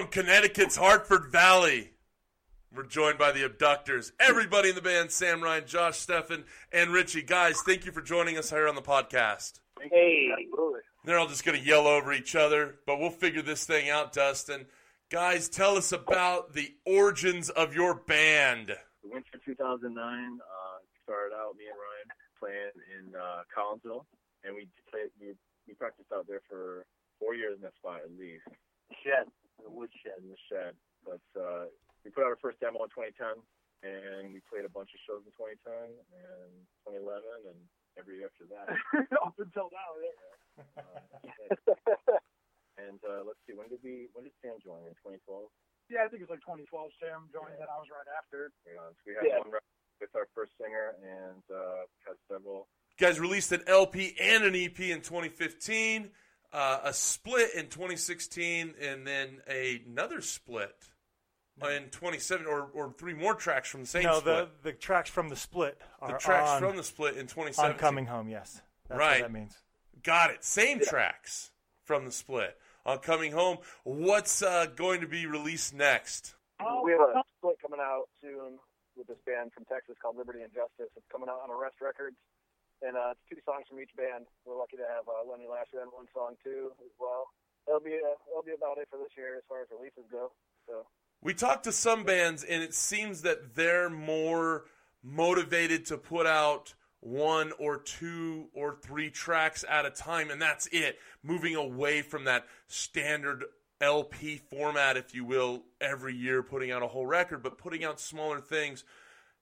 [SPEAKER 6] From
[SPEAKER 1] Connecticut's Hartford Valley, we're joined by the abductors. Everybody in the band Sam Ryan, Josh Steffen, and Richie. Guys, thank you for joining us here on the podcast.
[SPEAKER 7] Hey,
[SPEAKER 1] They're all just going to yell over each other, but we'll figure this thing out, Dustin. Guys, tell us about the origins of your band.
[SPEAKER 7] winter 2009 uh, started out me and Ryan playing in uh, Collinsville, and we played, we we practiced out there for four years in that spot at least. Shed, the woodshed in the shed. But uh, we put out our first demo in 2010, and we played a bunch of shows in 2010 and 2011, and every year after that.
[SPEAKER 8] Up until now, yeah.
[SPEAKER 7] Uh, and uh, let's see, when did we? When did Sam join? In 2012.
[SPEAKER 8] Yeah, I think it was like 2012. Sam joined, and I was right after.
[SPEAKER 7] Uh, so we had
[SPEAKER 8] Yeah.
[SPEAKER 7] one with our first singer, and uh, had several.
[SPEAKER 1] You guys released an LP and an EP in 2015, uh, a split in 2016, and then another split in 27, or, or three more tracks from the same
[SPEAKER 2] no,
[SPEAKER 1] split.
[SPEAKER 2] the the tracks from the split are
[SPEAKER 1] the tracks
[SPEAKER 2] on,
[SPEAKER 1] from the split in
[SPEAKER 2] on
[SPEAKER 1] 2017.
[SPEAKER 2] coming home. Yes, that's
[SPEAKER 1] Right.
[SPEAKER 2] what that means.
[SPEAKER 1] Got it. Same tracks from the split. On coming home, what's uh, going to be released next?
[SPEAKER 8] Oh,
[SPEAKER 9] we have a split coming out soon with this band from Texas called Liberty and Justice. It's coming out on Arrest Records, and uh, it's two songs from each band. We're lucky to have uh, Lenny Lashley on one song too as well. That'll be uh, that'll be about it for this year as far as releases go. So
[SPEAKER 1] We talked to some bands, and it seems that they're more motivated to put out one or two or three tracks at a time, and that's it. Moving away from that standard LP format, if you will, every year putting out a whole record, but putting out smaller things,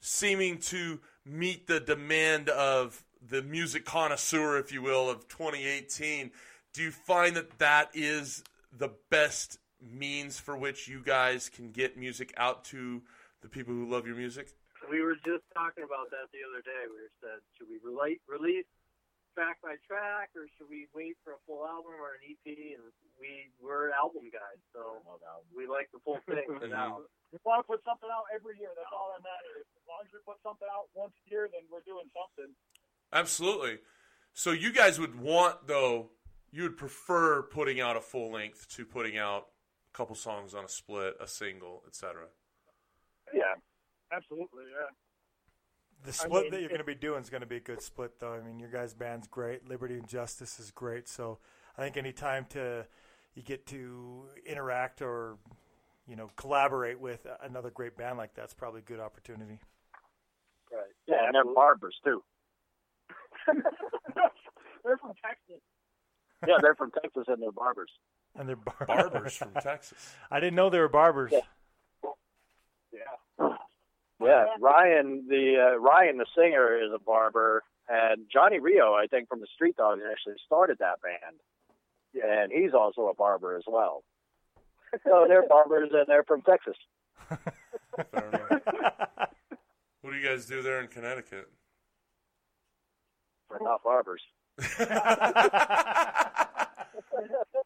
[SPEAKER 1] seeming to meet the demand of the music connoisseur, if you will, of 2018. Do you find that that is the best means for which you guys can get music out to the people who love your music?
[SPEAKER 7] We were just talking about that the other day. We said, should we relate, release track by track, or should we wait for a full album or an EP? And we we're album guys, so we like the full thing. Now.
[SPEAKER 8] We want to put something out every year. That's all that matters. As long as we put something out once a year, then we're doing something.
[SPEAKER 1] Absolutely. So you guys would want though, you would prefer putting out a full length to putting out a couple songs on a split, a single, etc.
[SPEAKER 9] yeah,
[SPEAKER 8] Absolutely, yeah.
[SPEAKER 2] The split
[SPEAKER 8] mean,
[SPEAKER 2] that you're going to be doing is going to be a good split, though. I mean, your guys' band's great. Liberty and Justice is great. So I think any time to you get to interact or you know collaborate with another great band like that's probably a good opportunity.
[SPEAKER 7] Right.
[SPEAKER 9] yeah, and they're barbers too.
[SPEAKER 8] They're from Texas.
[SPEAKER 9] Yeah, they're from Texas and they're barbers.
[SPEAKER 2] And they're bar-
[SPEAKER 1] Barbers from Texas.
[SPEAKER 2] I didn't know they were barbers.
[SPEAKER 9] Yeah. Yeah, Ryan, the uh, Ryan, the singer, is a barber, and Johnny Rioux, I think, from the Street Dogs, actually started that band, yeah. and he's also a barber as well. So they're barbers, and they're from Texas.
[SPEAKER 1] Fair enough. What do you guys do there in Connecticut?
[SPEAKER 9] They're not barbers.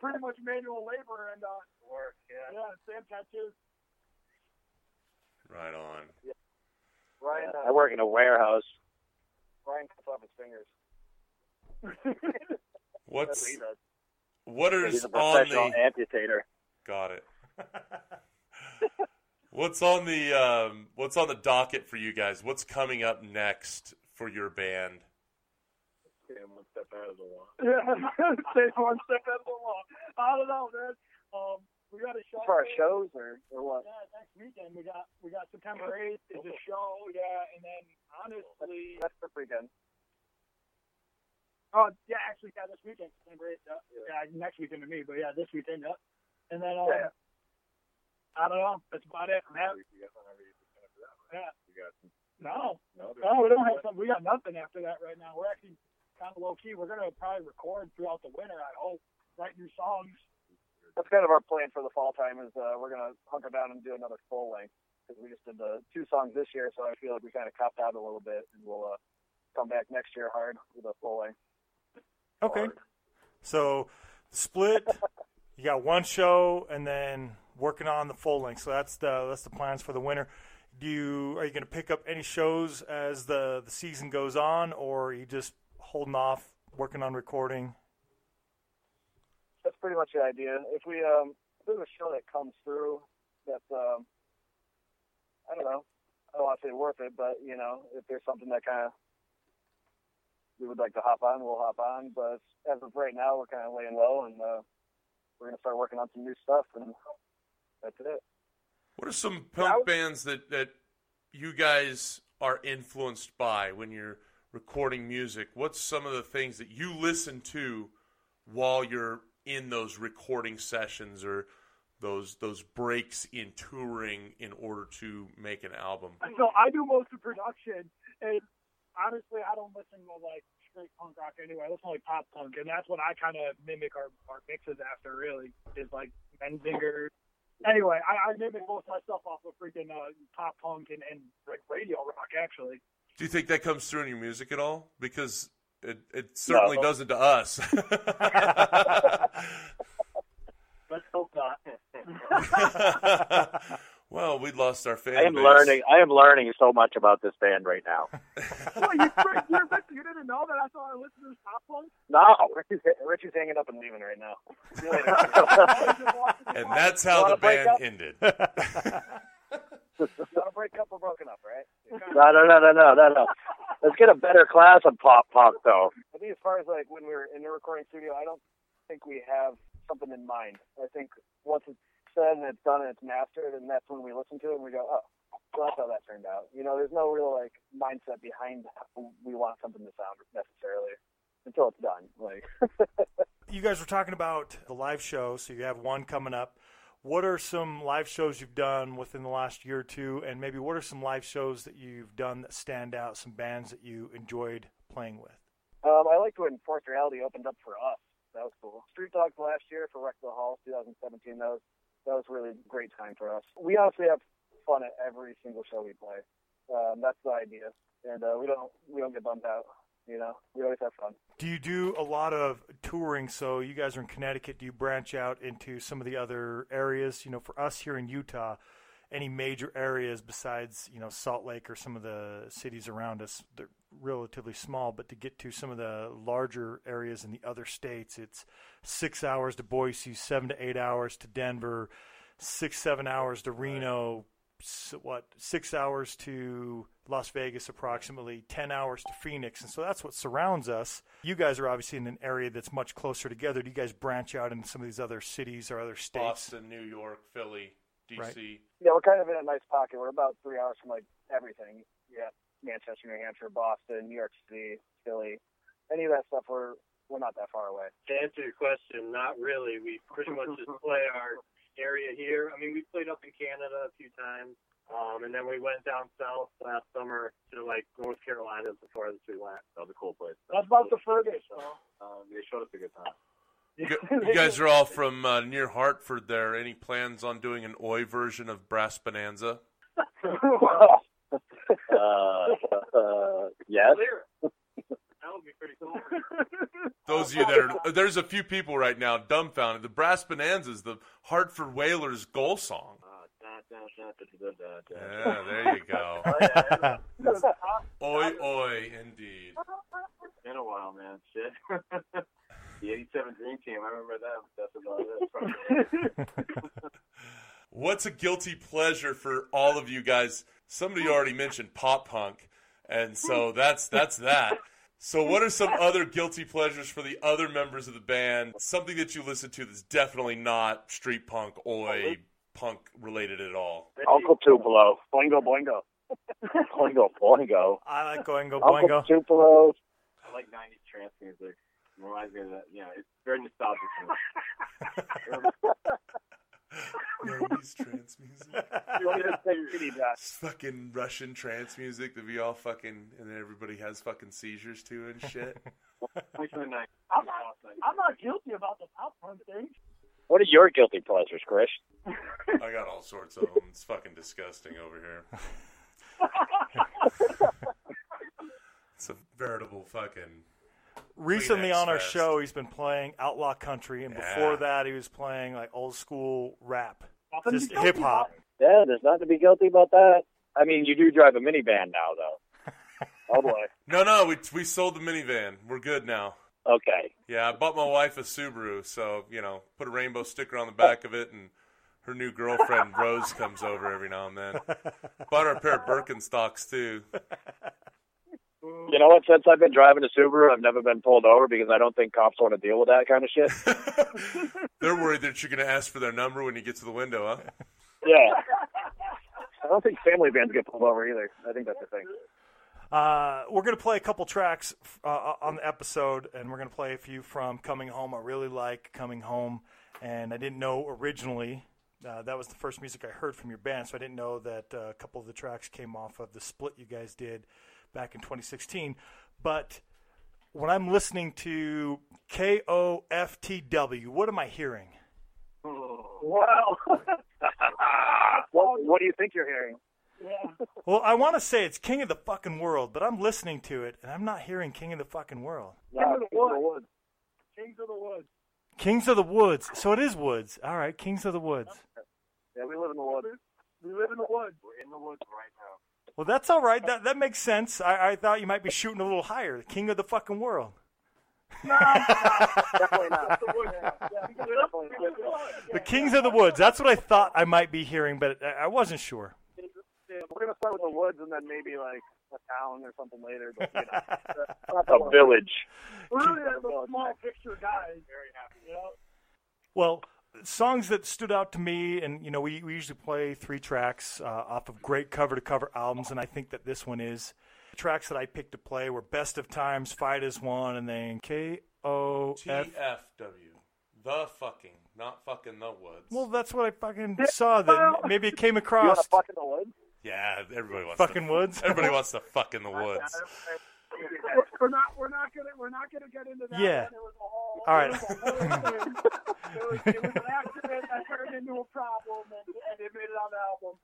[SPEAKER 8] Pretty much manual labor and uh,
[SPEAKER 7] Work, yeah.
[SPEAKER 8] yeah, sand tattoos.
[SPEAKER 1] right on. Yeah.
[SPEAKER 8] Ryan,
[SPEAKER 9] I work in a warehouse.
[SPEAKER 8] Ryan cuts off his fingers.
[SPEAKER 1] What's
[SPEAKER 9] he does.
[SPEAKER 1] what
[SPEAKER 9] He's
[SPEAKER 1] is
[SPEAKER 9] a
[SPEAKER 1] on the
[SPEAKER 9] amputator.
[SPEAKER 1] Got it. what's on the um, What's on the docket for you guys? What's coming up next for your band?
[SPEAKER 7] Yeah, one step out of the law.
[SPEAKER 8] Yeah, stay one step at the law. I don't know, man. Um, we got a show.
[SPEAKER 9] As far as shows or, or what?
[SPEAKER 8] Yeah, next weekend we got we got September eighth is a show. Yeah, and then honestly,
[SPEAKER 9] That's the weekend.
[SPEAKER 8] oh yeah, actually yeah, this weekend September eighth. Yeah. yeah, next weekend to me, but yeah, this weekend. Yeah. And then um,
[SPEAKER 9] Yeah.
[SPEAKER 8] I don't know. That's about it. Man,
[SPEAKER 7] We got whenever you kind of that.
[SPEAKER 8] yeah.
[SPEAKER 7] We got
[SPEAKER 8] No,
[SPEAKER 7] no.
[SPEAKER 8] no, we don't have some. We got nothing after that right now. We're actually kind of low key. We're gonna probably record throughout the winter. I hope. Write new songs.
[SPEAKER 9] That's kind of our plan for the fall time. Is uh, we're gonna hunker down and do another full length because we just did the two songs this year, so I feel like we kind of copped out a little bit, and we'll uh, come back next year hard with a full length.
[SPEAKER 2] Okay. So split. You got one show, and then working on the full length. So that's the that's the plans for the winter. Do you are you going to pick up any shows as the the season goes on, or are you just holding off working on recording?
[SPEAKER 9] That's pretty much the idea. If we um, there's a show that comes through that's um, I don't know, I don't want to say worth it, but you know, if there's something that kind of we would like to hop on, we'll hop on. But as of right now, we're kind of laying low, and uh, we're gonna start working on some new stuff, and that's it.
[SPEAKER 1] What are some punk bands that, that you guys are influenced by when you're recording music? What's some of the things that you listen to while you're in those recording sessions or those those breaks in touring in order to make an album?
[SPEAKER 8] So I do most of production, and honestly, I don't listen to like straight punk rock anyway. I listen to like pop punk, and that's what I kind of mimic our, our mixes after. Really, is like Menzinger. Anyway, I, I mimic most of my stuff off of freaking uh, pop punk and, and like radio rock. Actually,
[SPEAKER 1] Do you think that comes through in your music at all? Because it, it certainly
[SPEAKER 9] No.
[SPEAKER 1] doesn't to us.
[SPEAKER 9] Let's hope not.
[SPEAKER 1] well, we lost our fan
[SPEAKER 10] I am
[SPEAKER 1] base.
[SPEAKER 10] learning. I am learning so much about this band right now.
[SPEAKER 8] well, you, you, you didn't know that I thought I listened to pop punk.
[SPEAKER 10] No,
[SPEAKER 9] Richie's, Richie's hanging up and leaving right now. See you later.
[SPEAKER 1] And that's how the band ended.
[SPEAKER 9] you want to break up or broken up, right?
[SPEAKER 10] no, no, no, no, no, no, no. Let's get a better class of pop punk, though.
[SPEAKER 9] I think as far as like when we were in the recording studio, I don't think we have something in mind. I think once it's said and it's done and it's mastered, and that's when we listen to it and we go, oh, well, that's how that turned out. You know, there's no real like mindset behind how we want something to sound necessarily until it's done. Like,
[SPEAKER 2] You guys were talking about the live show, so you have one coming up. What are some live shows you've done within the last year or two, and maybe what are some live shows that you've done that stand out? Some bands that you enjoyed playing with.
[SPEAKER 9] um, I liked when Forced Reality opened up for us. That was cool. Street Dogs last year for Wreckville Hall, 2017. That was that was really a great time for us. We honestly have fun at every single show we play. Um, that's the idea, and uh, we don't we don't get bummed out. You know, we always have fun.
[SPEAKER 2] Do you do a lot of touring? So you guys are in Connecticut. Do you branch out into some of the other areas? You know, for us here in Utah, any major areas besides you know Salt Lake or some of the cities around us, they're relatively small. But to get to some of the larger areas in the other states, it's six hours to Boise, seven to eight hours to Denver, six seven hours to Reno. s- What six hours to Las Vegas, approximately ten hours to Phoenix, and so that's what surrounds us. You guys are obviously in an area that's much closer together. Do you guys branch out into some of these other cities or other states?
[SPEAKER 1] Boston, New York, Philly, DC.
[SPEAKER 2] Right.
[SPEAKER 9] Yeah, we're kind of in a nice pocket. We're about three hours from like everything. Yeah, Manchester, New Hampshire, Boston, New York City, Philly, any of that stuff. We're we're not that far away.
[SPEAKER 11] To answer your question, not really. We pretty much just play our area here. I mean, we played up in Canada a few times, um, and then we went down south last summer to like North Carolina as far as we went.
[SPEAKER 7] That was a cool place.
[SPEAKER 8] That's about the furthest. So.
[SPEAKER 7] Um, they showed us a good time.
[SPEAKER 1] You guys are all from uh, near Hartford. There, any plans on doing an Oi version of Brass Bonanza?
[SPEAKER 10] uh, uh, yes.
[SPEAKER 11] That would be pretty cool.
[SPEAKER 1] Those of you that are there's a few people right now dumbfounded. The Brass Bonanza is the Hartford Whalers goal song. Uh, uh, yeah, there you go. Oh, oi, oi, indeed.
[SPEAKER 7] Been a while, man. Shit. the '87 Dream Team. I remember them. That's about it.
[SPEAKER 1] What's a guilty pleasure for all of you guys? Somebody already mentioned pop punk, and so that's that's that. So, what are some other guilty pleasures for the other members of the band? Something that you listen to that's definitely not street punk, oi, punk related at all.
[SPEAKER 10] Uncle Tupelo. Boingo, boingo. boingo, boingo.
[SPEAKER 2] I like going go
[SPEAKER 10] Uncle
[SPEAKER 2] boingo.
[SPEAKER 10] Tupelo.
[SPEAKER 7] I like '90s trance music. It reminds me of that. You know, it's very nostalgic for
[SPEAKER 1] 90s trance music. It's fucking Russian trance music that we all fucking and then everybody has fucking seizures to and shit.
[SPEAKER 8] I'm not, I'm not guilty about the pop punk thing.
[SPEAKER 10] What are your guilty pleasures, Chris?
[SPEAKER 1] I got all sorts of them. It's fucking disgusting over here. It's a veritable fucking.
[SPEAKER 2] Recently on our
[SPEAKER 1] fest.
[SPEAKER 2] show, he's been playing outlaw country, and
[SPEAKER 1] Yeah.
[SPEAKER 2] before that, he was playing like old school rap,
[SPEAKER 8] Nothing
[SPEAKER 2] just hip hop.
[SPEAKER 10] Yeah, there's nothing to be guilty about that. I mean, you do drive a minivan now, though. oh boy.
[SPEAKER 1] No, no, we we sold the minivan. We're good now.
[SPEAKER 10] Okay.
[SPEAKER 1] Yeah, I bought my wife a Subaru, so you know, put a rainbow sticker on the back of it, and her new girlfriend Rose comes over every now and then. Bought her a pair of Birkenstocks too.
[SPEAKER 10] You know what? Since I've been driving a Subaru, I've never been pulled over because I don't think cops want to deal with that kind of shit.
[SPEAKER 1] They're worried that you're going to ask for their number when you get to the window, huh?
[SPEAKER 10] yeah. I don't think family vans get pulled over either. I think that's the thing.
[SPEAKER 2] Uh, we're going to play a couple tracks uh, on the episode, and we're going to play a few from Coming Home. I really like Coming Home, and I didn't know originally uh, that was the first music I heard from your band, so I didn't know that uh, a couple of the tracks came off of the split you guys did back in 2016. But when I'm listening to KOFTW, what am I hearing?
[SPEAKER 9] Wow. what, what do you think you're hearing?
[SPEAKER 8] Yeah.
[SPEAKER 2] Well, I want to say it's King of the fucking World, but I'm listening to it and I'm not hearing King of the fucking World.
[SPEAKER 9] King of the Woods.
[SPEAKER 8] Kings of the Woods.
[SPEAKER 2] Kings of the Woods. So it is Woods. All right, Kings of the Woods.
[SPEAKER 9] Yeah, we live in the woods.
[SPEAKER 8] We live in the woods.
[SPEAKER 9] We're in the woods right now.
[SPEAKER 2] Well, that's all right. That that makes sense. I, I thought you might be shooting a little higher. The king of the fucking world.
[SPEAKER 9] No, definitely not.
[SPEAKER 2] The woods. The Kings of the Woods. That's what I thought I might be hearing, but I I wasn't sure.
[SPEAKER 9] We're gonna start with the woods and then maybe like a town or something later. But you know,
[SPEAKER 10] A village.
[SPEAKER 8] We're really a small picture guys. Very happy. You know?
[SPEAKER 2] Well, songs that stood out to me, and you know, we, we usually play three tracks uh, off of great cover to cover albums, and I think that this one is. The tracks that I picked to play were Best of Times, Fight as One, and then K O F.
[SPEAKER 1] TFW. The fucking, not fucking the woods.
[SPEAKER 2] Well, that's what I fucking saw. Then maybe it came
[SPEAKER 9] you
[SPEAKER 2] across.
[SPEAKER 9] want to fuck in the woods?
[SPEAKER 1] yeah, everybody wants
[SPEAKER 2] Fucking
[SPEAKER 1] to,
[SPEAKER 2] woods.
[SPEAKER 1] Everybody wants to fuck in the woods.
[SPEAKER 8] We're- We're not. We're not gonna. We're not gonna get into that.
[SPEAKER 2] Yeah.
[SPEAKER 8] It was a whole.
[SPEAKER 2] All right.
[SPEAKER 8] It was, a whole thing. it, was, it was an accident that turned into a problem, and, and it made it on the album.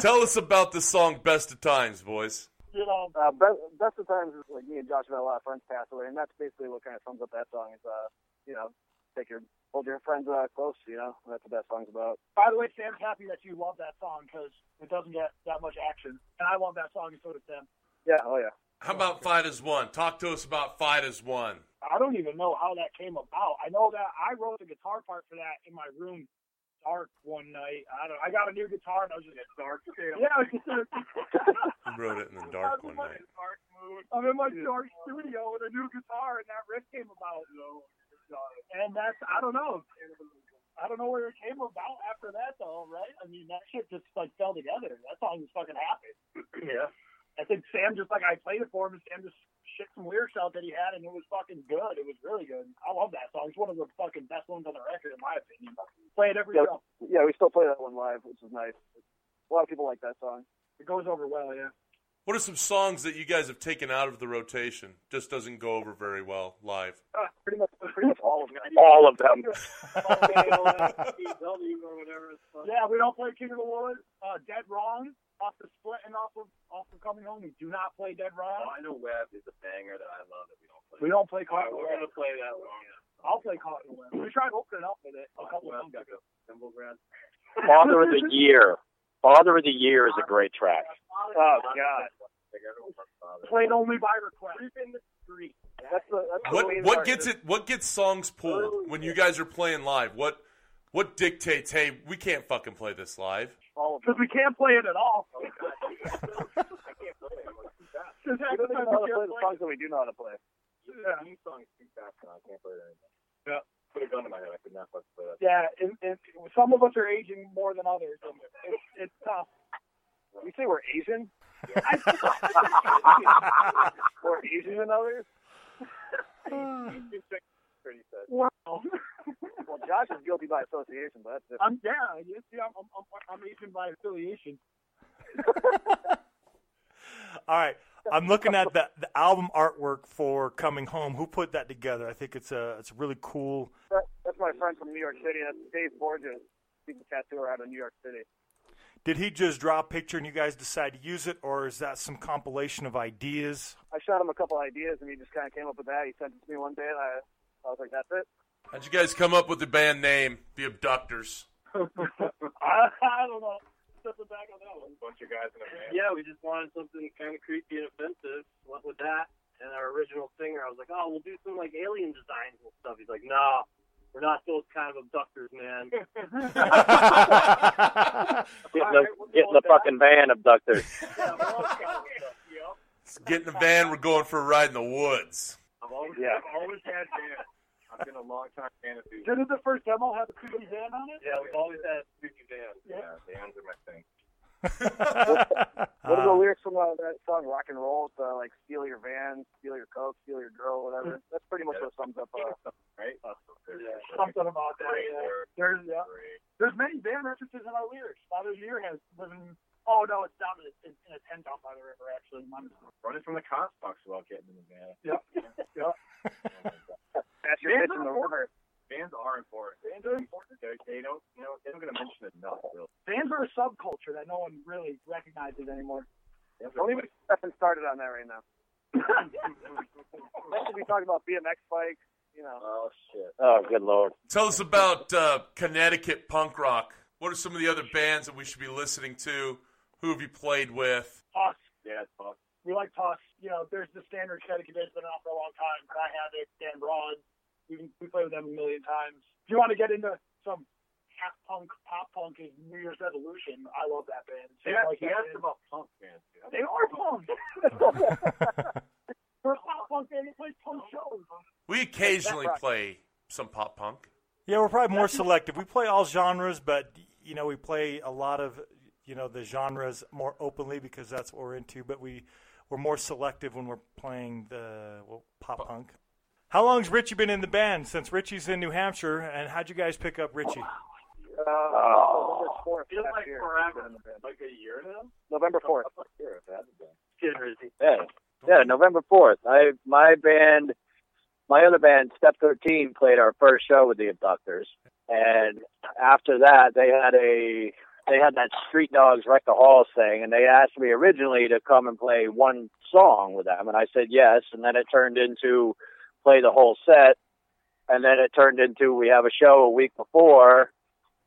[SPEAKER 1] Tell us about the song "Best of Times," boys.
[SPEAKER 8] You know.
[SPEAKER 9] Uh, best, best of times is like me and Josh have had a lot of friends pass away, and that's basically what kind of sums up that song. Is uh, you know, take your hold your friends uh, close. You know, that's what that song's about.
[SPEAKER 8] By the way, Sam's happy that you love that song because it doesn't get that much action, and I love that song, and so does Sam.
[SPEAKER 9] Yeah. Oh yeah.
[SPEAKER 1] How about "Fight as One"? Talk to us about "Fight as One."
[SPEAKER 8] I don't even know how that came about. I know that I wrote the guitar part for that in my room dark one night. I don't. I got a new guitar and I was just a dark. Yeah, I was just
[SPEAKER 1] You wrote it in the dark one night.
[SPEAKER 8] dark mood. I'm in my dark studio with a new guitar and that riff came about. And that's I don't know. I don't know where it came about after that though, right? I mean that shit just like fell together. That song was fucking happened.
[SPEAKER 9] Yeah.
[SPEAKER 8] I think Sam just like I played it for him and Sam just shit some lyrics out that he had and it was fucking good. It was really good. I love that song. It's one of the fucking best ones on the record in my opinion. Play it every
[SPEAKER 9] Yeah,
[SPEAKER 8] show.
[SPEAKER 9] yeah, we still play that one live, which is nice. A lot of people like that song.
[SPEAKER 8] It goes over well, yeah.
[SPEAKER 1] What are some songs that you guys have taken out of the rotation? Just doesn't go over very well live.
[SPEAKER 9] Uh, pretty much, pretty much all of them.
[SPEAKER 10] All of them.
[SPEAKER 8] Yeah, we don't play King of the Woods. Uh, Dead Wrong off the split and off of off of Coming Home. We do not play Dead Wrong.
[SPEAKER 7] Oh, I know Web is a banger that I love that we don't play.
[SPEAKER 8] We don't play Caught in the
[SPEAKER 7] we're gonna play that one.
[SPEAKER 8] I'll play Caught in Web. We tried opening up with it a couple of months ago.
[SPEAKER 10] Father of the Year. Father of the Year is a great track.
[SPEAKER 9] Oh God.
[SPEAKER 8] Played only by request.
[SPEAKER 9] in the street. That's the that's
[SPEAKER 1] What what gets it? What gets songs pulled when you guys are playing live? What what dictates? Hey, we can't fucking play this live.
[SPEAKER 9] All
[SPEAKER 8] Because we can't play it at all.
[SPEAKER 9] them.
[SPEAKER 8] Because
[SPEAKER 9] We don't even know how to play the songs that we do know how to play.
[SPEAKER 8] Yeah.
[SPEAKER 7] Theme song is too fast now. I can't play it anymore. Yeah. Put a gun to my head. I could not fucking play that.
[SPEAKER 8] Yeah, and, and some of us are aging more than others. And it's, it's tough.
[SPEAKER 9] You say we're Asian? More Asian than others? Pretty sad.
[SPEAKER 8] Wow.
[SPEAKER 9] Well, Josh is guilty by association, but that's different.
[SPEAKER 8] I'm yeah. You see, I'm I'm, I'm, I'm Asian by affiliation.
[SPEAKER 2] All right. I'm looking at the, the album artwork for Coming Home. Who put that together? I think it's a it's a really cool.
[SPEAKER 9] That, that's my friend from New York City. That's Dave Borges. He's a tattooer out of New York City.
[SPEAKER 2] Did he just draw a picture and you guys decide to use it, or is that some compilation of ideas?
[SPEAKER 9] I shot him a couple ideas, and he just kind of came up with that. He sent it to me one day, and I, I was like, "That's it."
[SPEAKER 1] How'd you guys come up with the band name, The Abductors?
[SPEAKER 8] I, I don't know. Stepping back on that one.
[SPEAKER 7] Bunch of guys in a van.
[SPEAKER 11] Yeah, we just wanted something kind of creepy and offensive. Went with that, and our original singer, I was like, oh, we'll do some like alien designs and stuff. He's like, no, we're not those kind of abductors, man.
[SPEAKER 10] Getting the, getting the fucking van abductors.
[SPEAKER 1] Get in the van. We're going for a ride in the woods.
[SPEAKER 7] I've always,
[SPEAKER 10] Yeah.
[SPEAKER 7] I've always had bands. I've been a long time fan of these.
[SPEAKER 8] Didn't the first demo have a creepy van on it?
[SPEAKER 11] yeah, we've always had spooky bands.
[SPEAKER 7] Yeah, bands are my thing.
[SPEAKER 9] What are the
[SPEAKER 2] Uh,
[SPEAKER 9] lyrics from uh, that song "Rock and Roll"? It's, uh, like "Steal your van, steal your coke, steal your girl, whatever." That's pretty much what sums up. Uh,
[SPEAKER 7] Right?
[SPEAKER 8] Yeah, Something about that. Yeah. There's yeah. There's many band references in our lyrics. Father's Year has living. Oh no, it's down in, in, in a tent down by the river. Actually, Mine is-
[SPEAKER 7] Running from the cops talks about getting in the van.
[SPEAKER 8] Yep. yep.
[SPEAKER 9] that's your
[SPEAKER 8] Bands
[SPEAKER 9] bitch in
[SPEAKER 8] are
[SPEAKER 9] the river.
[SPEAKER 7] Bands are important.
[SPEAKER 8] Bands are important.
[SPEAKER 7] They, they don't, you know, they don't get to mention it enough. Really.
[SPEAKER 8] Bands are a subculture that no one really recognizes anymore.
[SPEAKER 7] Bands are
[SPEAKER 9] Don't even get Stefan started on that right now. Next we'll be talking about BMX bikes. You know,
[SPEAKER 7] Oh shit.
[SPEAKER 10] Oh, good lord.
[SPEAKER 1] Tell us about uh, Connecticut punk rock. What are some of the other bands that we should be listening to? Who have you played with?
[SPEAKER 8] Us.
[SPEAKER 7] Yeah, it's tough.
[SPEAKER 8] We like Tuss. You know, there's the standard Connecticut band's been around for a long time. Cry Havoc, Dan Broad. We we play with them a million times. If you want to get into some half punk, pop punk is New Year's Revolution, I love that band.
[SPEAKER 7] He
[SPEAKER 8] Same
[SPEAKER 7] asked,
[SPEAKER 8] like
[SPEAKER 7] he asked about punk bands. Dude.
[SPEAKER 8] They are punk. They're a pop punk band that plays punk shows.
[SPEAKER 1] We occasionally play some pop punk.
[SPEAKER 2] Yeah, we're probably more selective. We play all genres, but you know, we play a lot of you know the genres more openly because that's what we're into. But we we're more selective when we're playing the well, pop punk. How long's Richie been in the band? Since Richie's in New Hampshire, and how'd you guys pick up Richie?
[SPEAKER 9] uh, November fourth
[SPEAKER 11] Feels like
[SPEAKER 9] year.
[SPEAKER 11] forever.
[SPEAKER 7] Like a year now?
[SPEAKER 9] November fourth.
[SPEAKER 7] Sure, if it hasn't been.
[SPEAKER 11] Kid Rizzy.
[SPEAKER 10] Yeah, yeah. November fourth. I my band, my other band, Step Thirteen, played our first show with the Abductors, and after that, they had a they had that Street Dogs Wreck the Halls thing, and they asked me originally to come and play one song with them, and I said yes, and then it turned into play the whole set, and then it turned into we have a show a week before.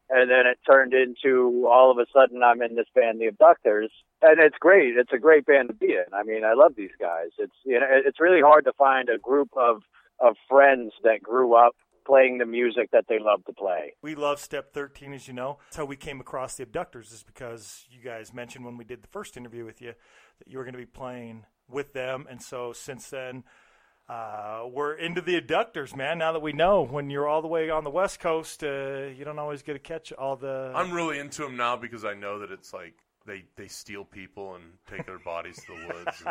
[SPEAKER 10] And then it turned into all of a sudden I'm in this band, The Abductors, and it's great. It's a great band to be in. I mean, I love these guys. It's you know, it's really hard to find a group of of friends that grew up playing the music that they love to play.
[SPEAKER 2] We love Step 13, as you know. That's how we came across the Abductors, is because you guys mentioned when we did the first interview with you that you were going to be playing with them. And so since then, uh, we're into the Abductors, man. Now that we know when you're all the way on the West Coast, uh, you don't always get to catch all the.
[SPEAKER 1] I'm really into them now because I know that it's like they they steal people and take their bodies to the woods.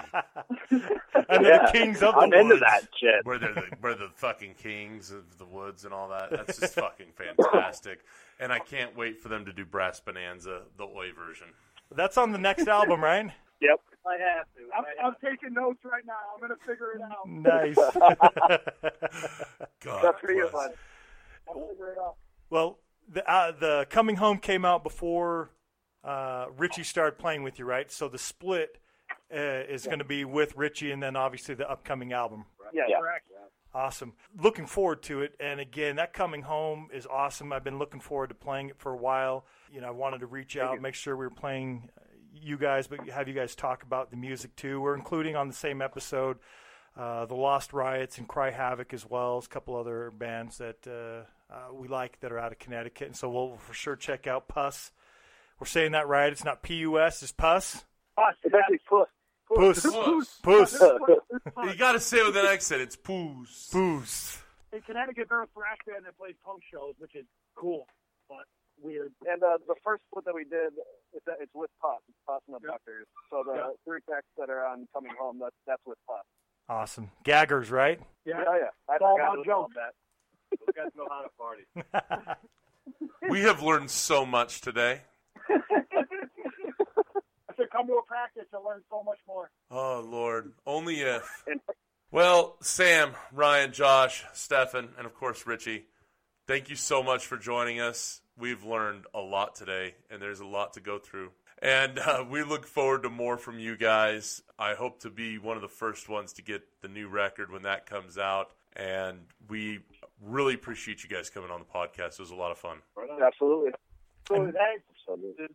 [SPEAKER 1] And,
[SPEAKER 2] and they're the kings of the woods.
[SPEAKER 10] I'm
[SPEAKER 2] woods.
[SPEAKER 10] into that shit.
[SPEAKER 1] where they're the, where the fucking kings of the woods and all that. That's just fucking fantastic. And I can't wait for them to do Brass Bonanza, the Oi version.
[SPEAKER 2] That's on the next album, right?
[SPEAKER 9] Yep.
[SPEAKER 11] I have to.
[SPEAKER 8] I'm,
[SPEAKER 11] I have
[SPEAKER 8] I'm taking notes right now. I'm gonna figure it out.
[SPEAKER 2] Nice.
[SPEAKER 1] God
[SPEAKER 9] That's pretty good fun.
[SPEAKER 8] I'll figure it out.
[SPEAKER 2] Well, the uh, the Coming Home came out before uh, Richie started playing with you, right? So the split uh, is going to be with Richie, and then obviously the upcoming album.
[SPEAKER 9] Yeah.
[SPEAKER 10] Yeah.
[SPEAKER 8] Correct.
[SPEAKER 2] Awesome. Looking forward to it. And again, that Coming Home is awesome. I've been looking forward to playing it for a while. You know, I wanted to reach out, make sure we were playing you guys, but have you guys talk about the music too. We're including on the same episode uh, the Lost Riots and Cry Havoc as well as a couple other bands that uh, uh, we like that are out of Connecticut. And so we'll for sure check out Puss. We're saying that right. It's not P U S. It's Puss.
[SPEAKER 8] Us,
[SPEAKER 9] It's actually puss.
[SPEAKER 2] Puss.
[SPEAKER 1] Puss.
[SPEAKER 2] Puss.
[SPEAKER 1] You got to say it with an accent. It's poos.
[SPEAKER 2] Puss.
[SPEAKER 8] In Connecticut, they're a thrash band that plays punk shows, which is cool, but weird.
[SPEAKER 9] And uh, the first split that we did, it's, it's with Puss. It's Puss and the Abductors. So the
[SPEAKER 8] Yeah.
[SPEAKER 9] three tracks that are on Coming Home, that's that's with Puss.
[SPEAKER 2] Awesome. Gaggers, right?
[SPEAKER 8] Yeah,
[SPEAKER 9] Yeah, yeah. I
[SPEAKER 8] It's all
[SPEAKER 9] forgot
[SPEAKER 8] about
[SPEAKER 9] all
[SPEAKER 8] jokes.
[SPEAKER 9] that.
[SPEAKER 7] Those guys know how to party.
[SPEAKER 1] We have learned so much today.
[SPEAKER 8] I said, come to a practice and learn so much more.
[SPEAKER 1] Oh Lord, only if. Well, Sam, Ryan, Josh, Stefan, and of course Richie, thank you so much for joining us. We've learned a lot today, and there's a lot to go through. And uh, we look forward to more from you guys. I hope to be one of the first ones to get the new record when that comes out. And we really appreciate you guys coming on the podcast. It was a lot of fun.
[SPEAKER 10] Absolutely. Absolutely.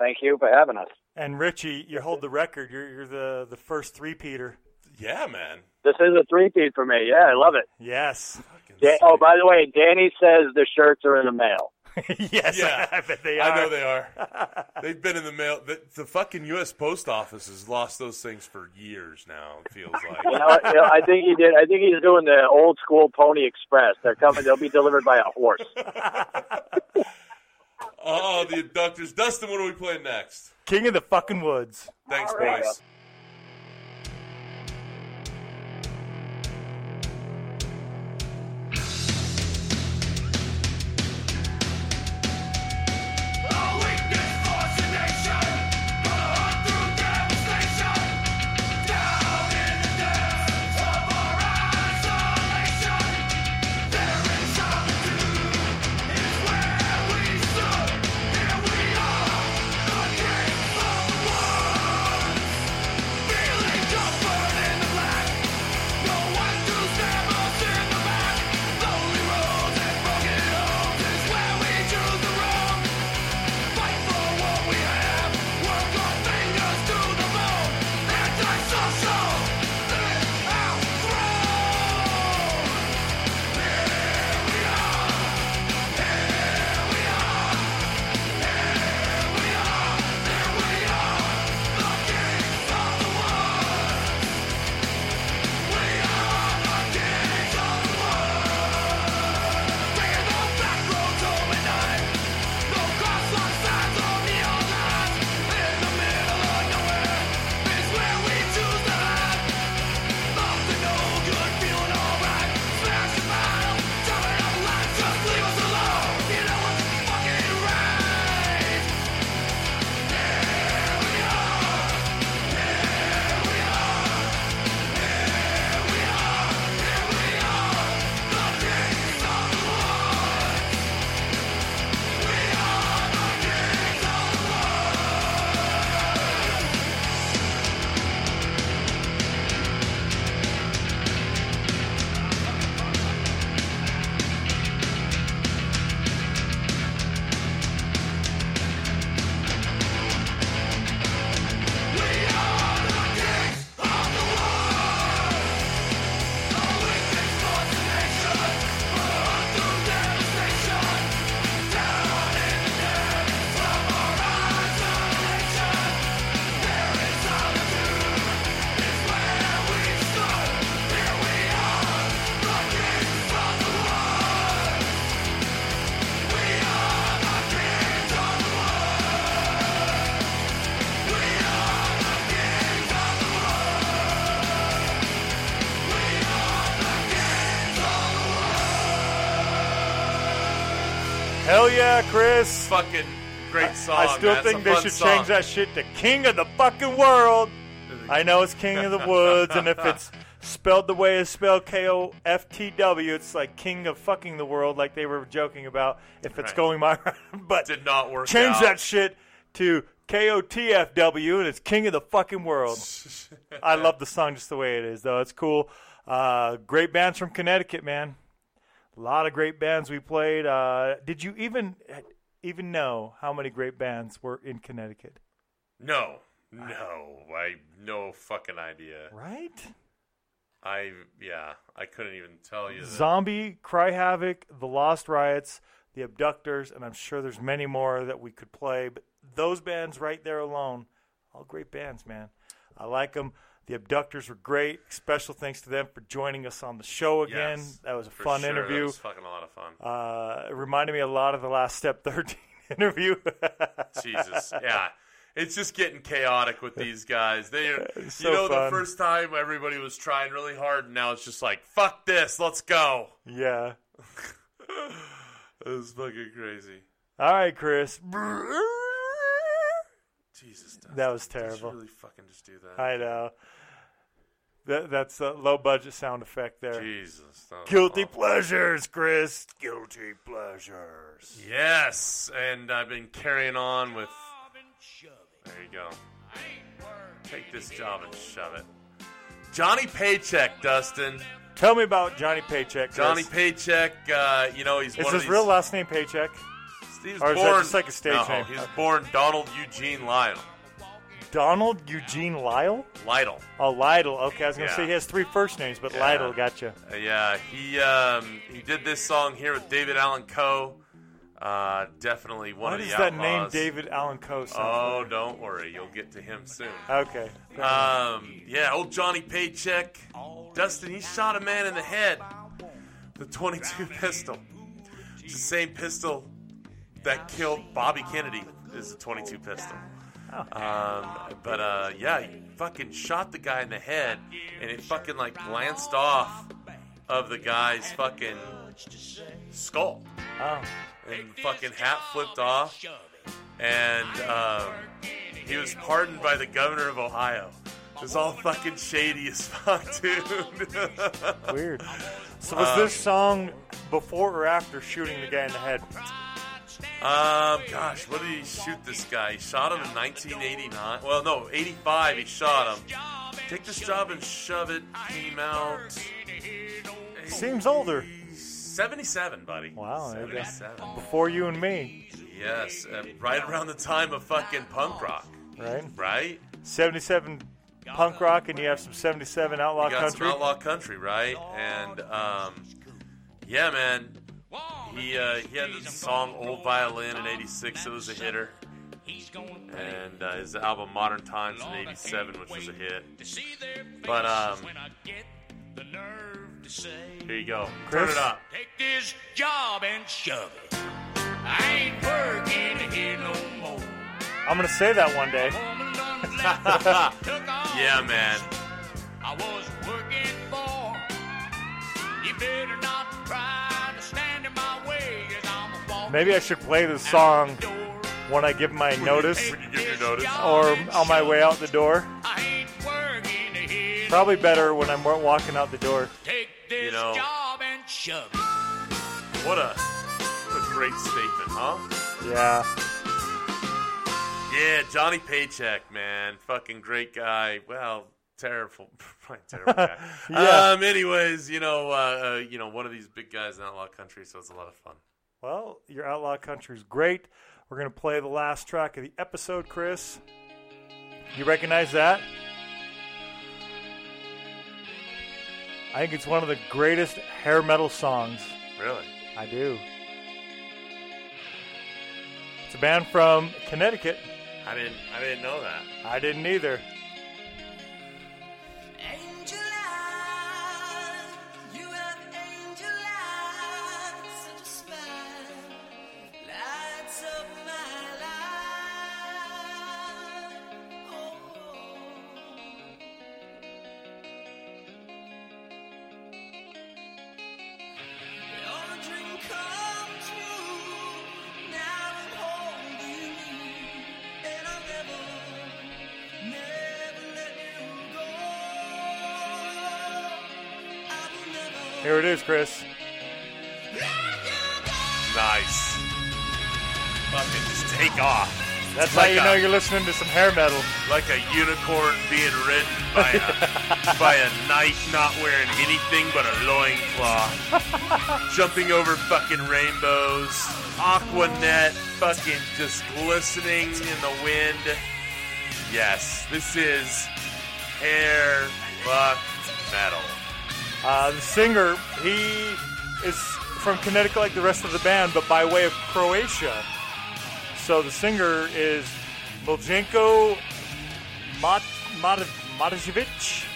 [SPEAKER 10] Thank you for having us.
[SPEAKER 2] And Richie, you hold the record. You're, you're the, the first three-peater.
[SPEAKER 5] Yeah, man.
[SPEAKER 10] This is a three-peat for me. Yeah, I love it.
[SPEAKER 2] Yes.
[SPEAKER 10] Da- oh, by the way, Danny says the shirts are in the mail.
[SPEAKER 2] yes,
[SPEAKER 5] Yeah,
[SPEAKER 2] I bet they are.
[SPEAKER 5] I know they are. They've been in the mail. The, the fucking U.S. Post Office has lost those things for years now. It feels like.
[SPEAKER 10] You know, you know, I think he did. I think he's doing the old school Pony Express. They're coming. They'll be delivered by a horse.
[SPEAKER 5] Oh, the abductors. Dustin, what are we playing next?
[SPEAKER 2] King of the fucking woods.
[SPEAKER 5] Thanks,
[SPEAKER 10] All right.
[SPEAKER 5] boys.
[SPEAKER 2] Chris.
[SPEAKER 5] Fucking great song.
[SPEAKER 2] I still
[SPEAKER 5] man.
[SPEAKER 2] Think they should
[SPEAKER 5] song.
[SPEAKER 2] change that shit to King of the fucking world. I know it's King of the Woods, and if it's spelled the way it's spelled K O F T W, it's like King of fucking the world, like they were joking about. If it's
[SPEAKER 5] Right.
[SPEAKER 2] going my but
[SPEAKER 5] Did not work
[SPEAKER 2] change
[SPEAKER 5] out.
[SPEAKER 2] that shit to K O T F W, and it's King of the fucking world. I love the song just the way it is, though. It's cool. Uh, great bands from Connecticut, man. A lot of great bands we played. Uh, did you even even know how many great bands were in Connecticut?
[SPEAKER 5] No, no, I no fucking idea.
[SPEAKER 2] Right?
[SPEAKER 5] I yeah, I couldn't even tell you. That.
[SPEAKER 2] Zombie, Cry Havoc, The Lost Riots, The Abductors, and I'm sure there's many more that we could play. But those bands right there alone, all great bands, man. I like them. The Abductors were great. Special thanks to them for joining us on the show again.
[SPEAKER 5] Yes,
[SPEAKER 2] that was a fun
[SPEAKER 5] sure.
[SPEAKER 2] interview.
[SPEAKER 5] That was fucking a lot of fun.
[SPEAKER 2] Uh, it reminded me a lot of the last Step 13 interview.
[SPEAKER 5] Jesus, yeah. It's just getting chaotic with these guys. They, you know,
[SPEAKER 2] fun.
[SPEAKER 5] the first time everybody was trying really hard, and now it's just like, fuck this, let's go.
[SPEAKER 2] yeah.
[SPEAKER 5] It was fucking crazy.
[SPEAKER 2] All right, Chris.
[SPEAKER 5] Jesus, Dustin,
[SPEAKER 2] That was terrible.
[SPEAKER 5] really fucking just do that?
[SPEAKER 2] I know. That, that's a low budget sound effect there.
[SPEAKER 5] Jesus.
[SPEAKER 2] Guilty
[SPEAKER 5] awful.
[SPEAKER 2] pleasures, Chris. Guilty pleasures.
[SPEAKER 5] Yes, and I've been carrying on with. There you go. Take this job and shove it. Johnny Paycheck, Dustin.
[SPEAKER 2] Tell me about Johnny Paycheck. Chris.
[SPEAKER 5] Johnny Paycheck. Uh, you know he's
[SPEAKER 2] Is
[SPEAKER 5] one
[SPEAKER 2] his
[SPEAKER 5] of these.
[SPEAKER 2] real last name Paycheck?
[SPEAKER 5] He was
[SPEAKER 2] or is that just like a stage
[SPEAKER 5] no,
[SPEAKER 2] name?
[SPEAKER 5] He was
[SPEAKER 2] Okay.
[SPEAKER 5] born Donald Eugene Lionel.
[SPEAKER 2] Donald Eugene Lyle?
[SPEAKER 1] Lytle.
[SPEAKER 2] Oh, Lytle. Okay, I was going to
[SPEAKER 1] Yeah.
[SPEAKER 2] say he has three first names, but
[SPEAKER 1] Yeah.
[SPEAKER 2] Lytle, gotcha.
[SPEAKER 1] Uh, yeah, he um, he did this song here with David Allan Coe. Uh, definitely one
[SPEAKER 2] Why
[SPEAKER 1] of the
[SPEAKER 2] does that name. David Allan Coe
[SPEAKER 1] Oh,
[SPEAKER 2] familiar?
[SPEAKER 1] don't worry, you'll get to him soon.
[SPEAKER 2] Okay.
[SPEAKER 1] Um, yeah, old Johnny Paycheck. Dustin, he shot a man in the head. The 22 pistol. It's the same pistol that killed Bobby Kennedy. Is the 22 pistol. Um, but uh, yeah, he fucking shot the guy in the head, and it fucking like glanced off of the guy's fucking skull,
[SPEAKER 2] Oh.
[SPEAKER 1] and fucking hat flipped off, and um, he was pardoned by the governor of Ohio. It was all fucking shady as fuck, dude.
[SPEAKER 2] Weird. So was
[SPEAKER 1] Um,
[SPEAKER 2] this song before or after shooting the guy in the head?
[SPEAKER 1] Um, gosh, what did he shoot this guy? He shot him in 1989. Well, no, 85. He shot him. Take this job and shove it. Came out
[SPEAKER 2] Seems older.
[SPEAKER 1] 77, buddy.
[SPEAKER 2] Wow, there you go.
[SPEAKER 1] 77.
[SPEAKER 2] Before you and me,
[SPEAKER 1] Yes, uh, right around the time of fucking punk rock,
[SPEAKER 2] right?
[SPEAKER 1] right?
[SPEAKER 2] 77 punk rock, and you have some 77 outlaw
[SPEAKER 1] You got
[SPEAKER 2] country.
[SPEAKER 1] some outlaw country, right? And um, yeah, man, he uh, he had the song "Old Violin" in '86. It was a hitter. And uh, his album "Modern Times" in '87, which was a hit. But um, here you go. Turn
[SPEAKER 2] Chris?
[SPEAKER 1] it up.
[SPEAKER 3] Take this job and shove it. I ain't working here no more.
[SPEAKER 2] I'm going to say that one day.
[SPEAKER 3] Woman done left, took off
[SPEAKER 1] Yeah, man.
[SPEAKER 3] I was working for. You better not try
[SPEAKER 2] Maybe I should play this song when I give my notice
[SPEAKER 1] you give your notice.
[SPEAKER 2] or on my way out the door.
[SPEAKER 3] I ain't working here.
[SPEAKER 2] Probably better when I'm walking out the door.
[SPEAKER 3] Take this
[SPEAKER 1] You know-
[SPEAKER 3] job and shove it.
[SPEAKER 1] What a what a great statement, huh?
[SPEAKER 2] Yeah.
[SPEAKER 1] Yeah, Johnny Paycheck, man, fucking great guy. Well, terrible, probably terrible guy.
[SPEAKER 2] Yeah.
[SPEAKER 1] Um. Anyways, you know, uh, uh, you know, one of these big guys in outlaw country, so it's a lot of fun.
[SPEAKER 2] Well, your outlaw country's great. We're going to play the last track of the episode, Chris. You recognize that? I think it's one of the greatest hair metal songs.
[SPEAKER 1] Really?
[SPEAKER 2] I do. It's a band from Connecticut.
[SPEAKER 1] I didn't. I didn't know that.
[SPEAKER 2] I didn't either. Here it is, Chris.
[SPEAKER 1] Nice. Fucking just take off.
[SPEAKER 2] That's
[SPEAKER 1] Like
[SPEAKER 2] how you
[SPEAKER 1] a-
[SPEAKER 2] know you're listening to some hair metal.
[SPEAKER 1] like a unicorn being ridden by a by a knight not wearing anything but a loincloth. Jumping over fucking rainbows. Aqua Net fucking just glistening in the wind. Yes, this is hair fuck metal.
[SPEAKER 2] Uh, the singer, he is from Connecticut like the rest of the band, but by way of Croatia. So the singer is Miljenko Mat- Mat- Matijevic,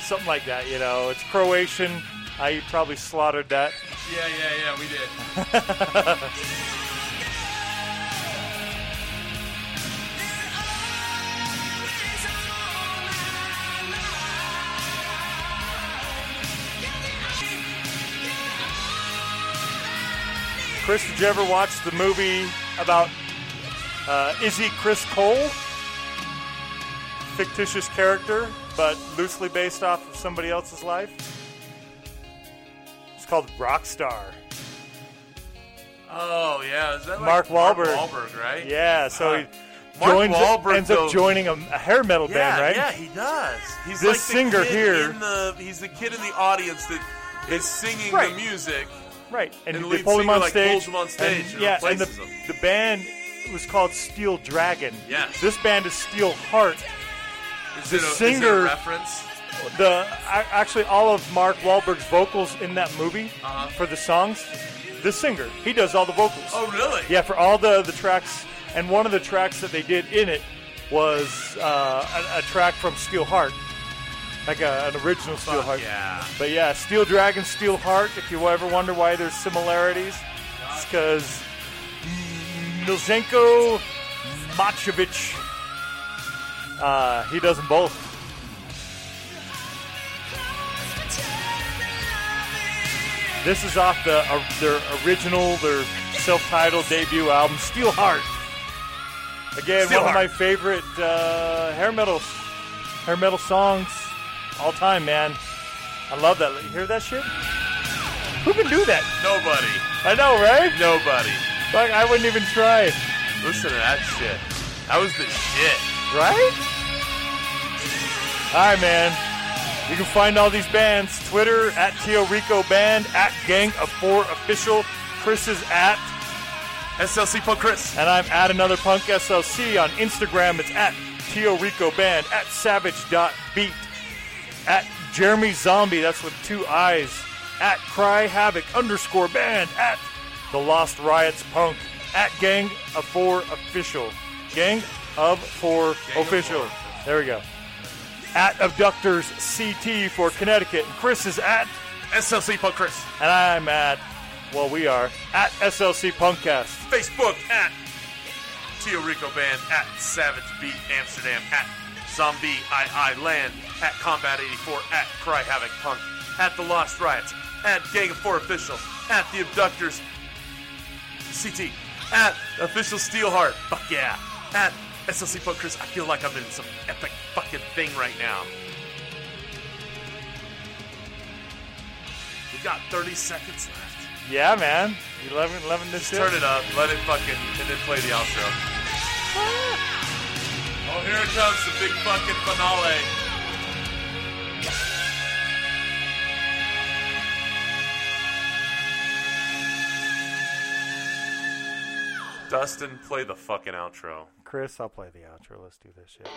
[SPEAKER 2] something like that. You know, it's Croatian. I probably slaughtered that.
[SPEAKER 1] Yeah, yeah, yeah, we did.
[SPEAKER 2] Chris, did you ever watch the movie about uh, Izzy Chris Cole? Fictitious character, but loosely based off of somebody else's life. It's called Rockstar.
[SPEAKER 1] Oh yeah, is that like
[SPEAKER 2] Mark Wahlberg.
[SPEAKER 1] Mark Wahlberg, right?
[SPEAKER 2] Yeah, so he
[SPEAKER 1] Mark
[SPEAKER 2] joins,
[SPEAKER 1] Wahlberg,
[SPEAKER 2] ends
[SPEAKER 1] though-
[SPEAKER 2] up joining a, a hair metal
[SPEAKER 1] Yeah,
[SPEAKER 2] band, right?
[SPEAKER 1] yeah, he does. He's
[SPEAKER 2] This
[SPEAKER 1] like the
[SPEAKER 2] singer here-
[SPEAKER 1] the, he's the kid in the audience that is singing
[SPEAKER 2] Right.
[SPEAKER 1] the music.
[SPEAKER 2] Right, and,
[SPEAKER 1] And the
[SPEAKER 2] they
[SPEAKER 1] lead
[SPEAKER 2] pull him on
[SPEAKER 1] like,
[SPEAKER 2] stage.
[SPEAKER 1] him on stage and
[SPEAKER 2] yeah, and the,
[SPEAKER 1] him.
[SPEAKER 2] the band was called Steel Dragon.
[SPEAKER 1] Yes.
[SPEAKER 2] This band is Steelheart.
[SPEAKER 1] Is
[SPEAKER 2] the
[SPEAKER 1] it a, is
[SPEAKER 2] singer-
[SPEAKER 1] reference?
[SPEAKER 2] The actually all of Mark Wahlberg's vocals in that movie
[SPEAKER 1] Uh-huh.
[SPEAKER 2] for the songs. The singer, he does all the vocals.
[SPEAKER 1] Oh, really?
[SPEAKER 2] Yeah, for all the the tracks, and one of the tracks that they did in it was uh, a, a track from Steelheart, like a, an original Steel
[SPEAKER 1] Fuck
[SPEAKER 2] Heart.
[SPEAKER 1] yeah.
[SPEAKER 2] But yeah, Steel Dragon, Steelheart. If you ever wonder why there's similarities, it's because Miljenko Machevich, uh, he does them both. This is off the uh, their original, their self-titled debut album, Steelheart. Again,
[SPEAKER 1] Steel
[SPEAKER 2] one of my favorite uh, hair metal hair metal songs all time, man. I love that. You hear that shit? Who can do that?
[SPEAKER 1] Nobody.
[SPEAKER 2] I know, right?
[SPEAKER 1] Nobody.
[SPEAKER 2] Like I wouldn't even try,
[SPEAKER 1] Listen to that shit. That was the shit.
[SPEAKER 2] right? All right, man. You can find all these bands Twitter at Tio Rico Band at Gang of Four Official. Chris is at
[SPEAKER 1] SLC Punk Chris.
[SPEAKER 2] And I'm at another punk SLC on Instagram. It's at Tio Rico Band, at savage.beat, at Jeremy Zombie, that's with two eyes, at Cry Havoc underscore band, at The Lost Riots Punk, at Gang of Four Official. Gang of Four
[SPEAKER 1] Gang of
[SPEAKER 2] Official.
[SPEAKER 1] Four.
[SPEAKER 2] There we go. At Abductors CT for Connecticut. And Chris is at,
[SPEAKER 1] SLC Punk Chris.
[SPEAKER 2] and I'm at, well, we are, at SLC Punkcast.
[SPEAKER 1] Facebook at Tio Rico Band, at Savage Beat Amsterdam, at Zombie I I Land, at Combat 84, at Cry Havoc Punk, at The Lost Riots, at Gang of Four Official, at The Abductors CT, at Official Steelheart, fuck yeah, at SLC Punk Chris. I feel like I'm in some epic fucking thing right now. We got 30 seconds left.
[SPEAKER 2] Yeah, man. You loving, loving this
[SPEAKER 1] Just
[SPEAKER 2] shit?
[SPEAKER 1] turn it up, let it fucking, and then play the outro. Oh, here comes, the big fucking finale. Dustin, play the fucking outro.
[SPEAKER 2] Chris, I'll play the outro. Let's do this shit.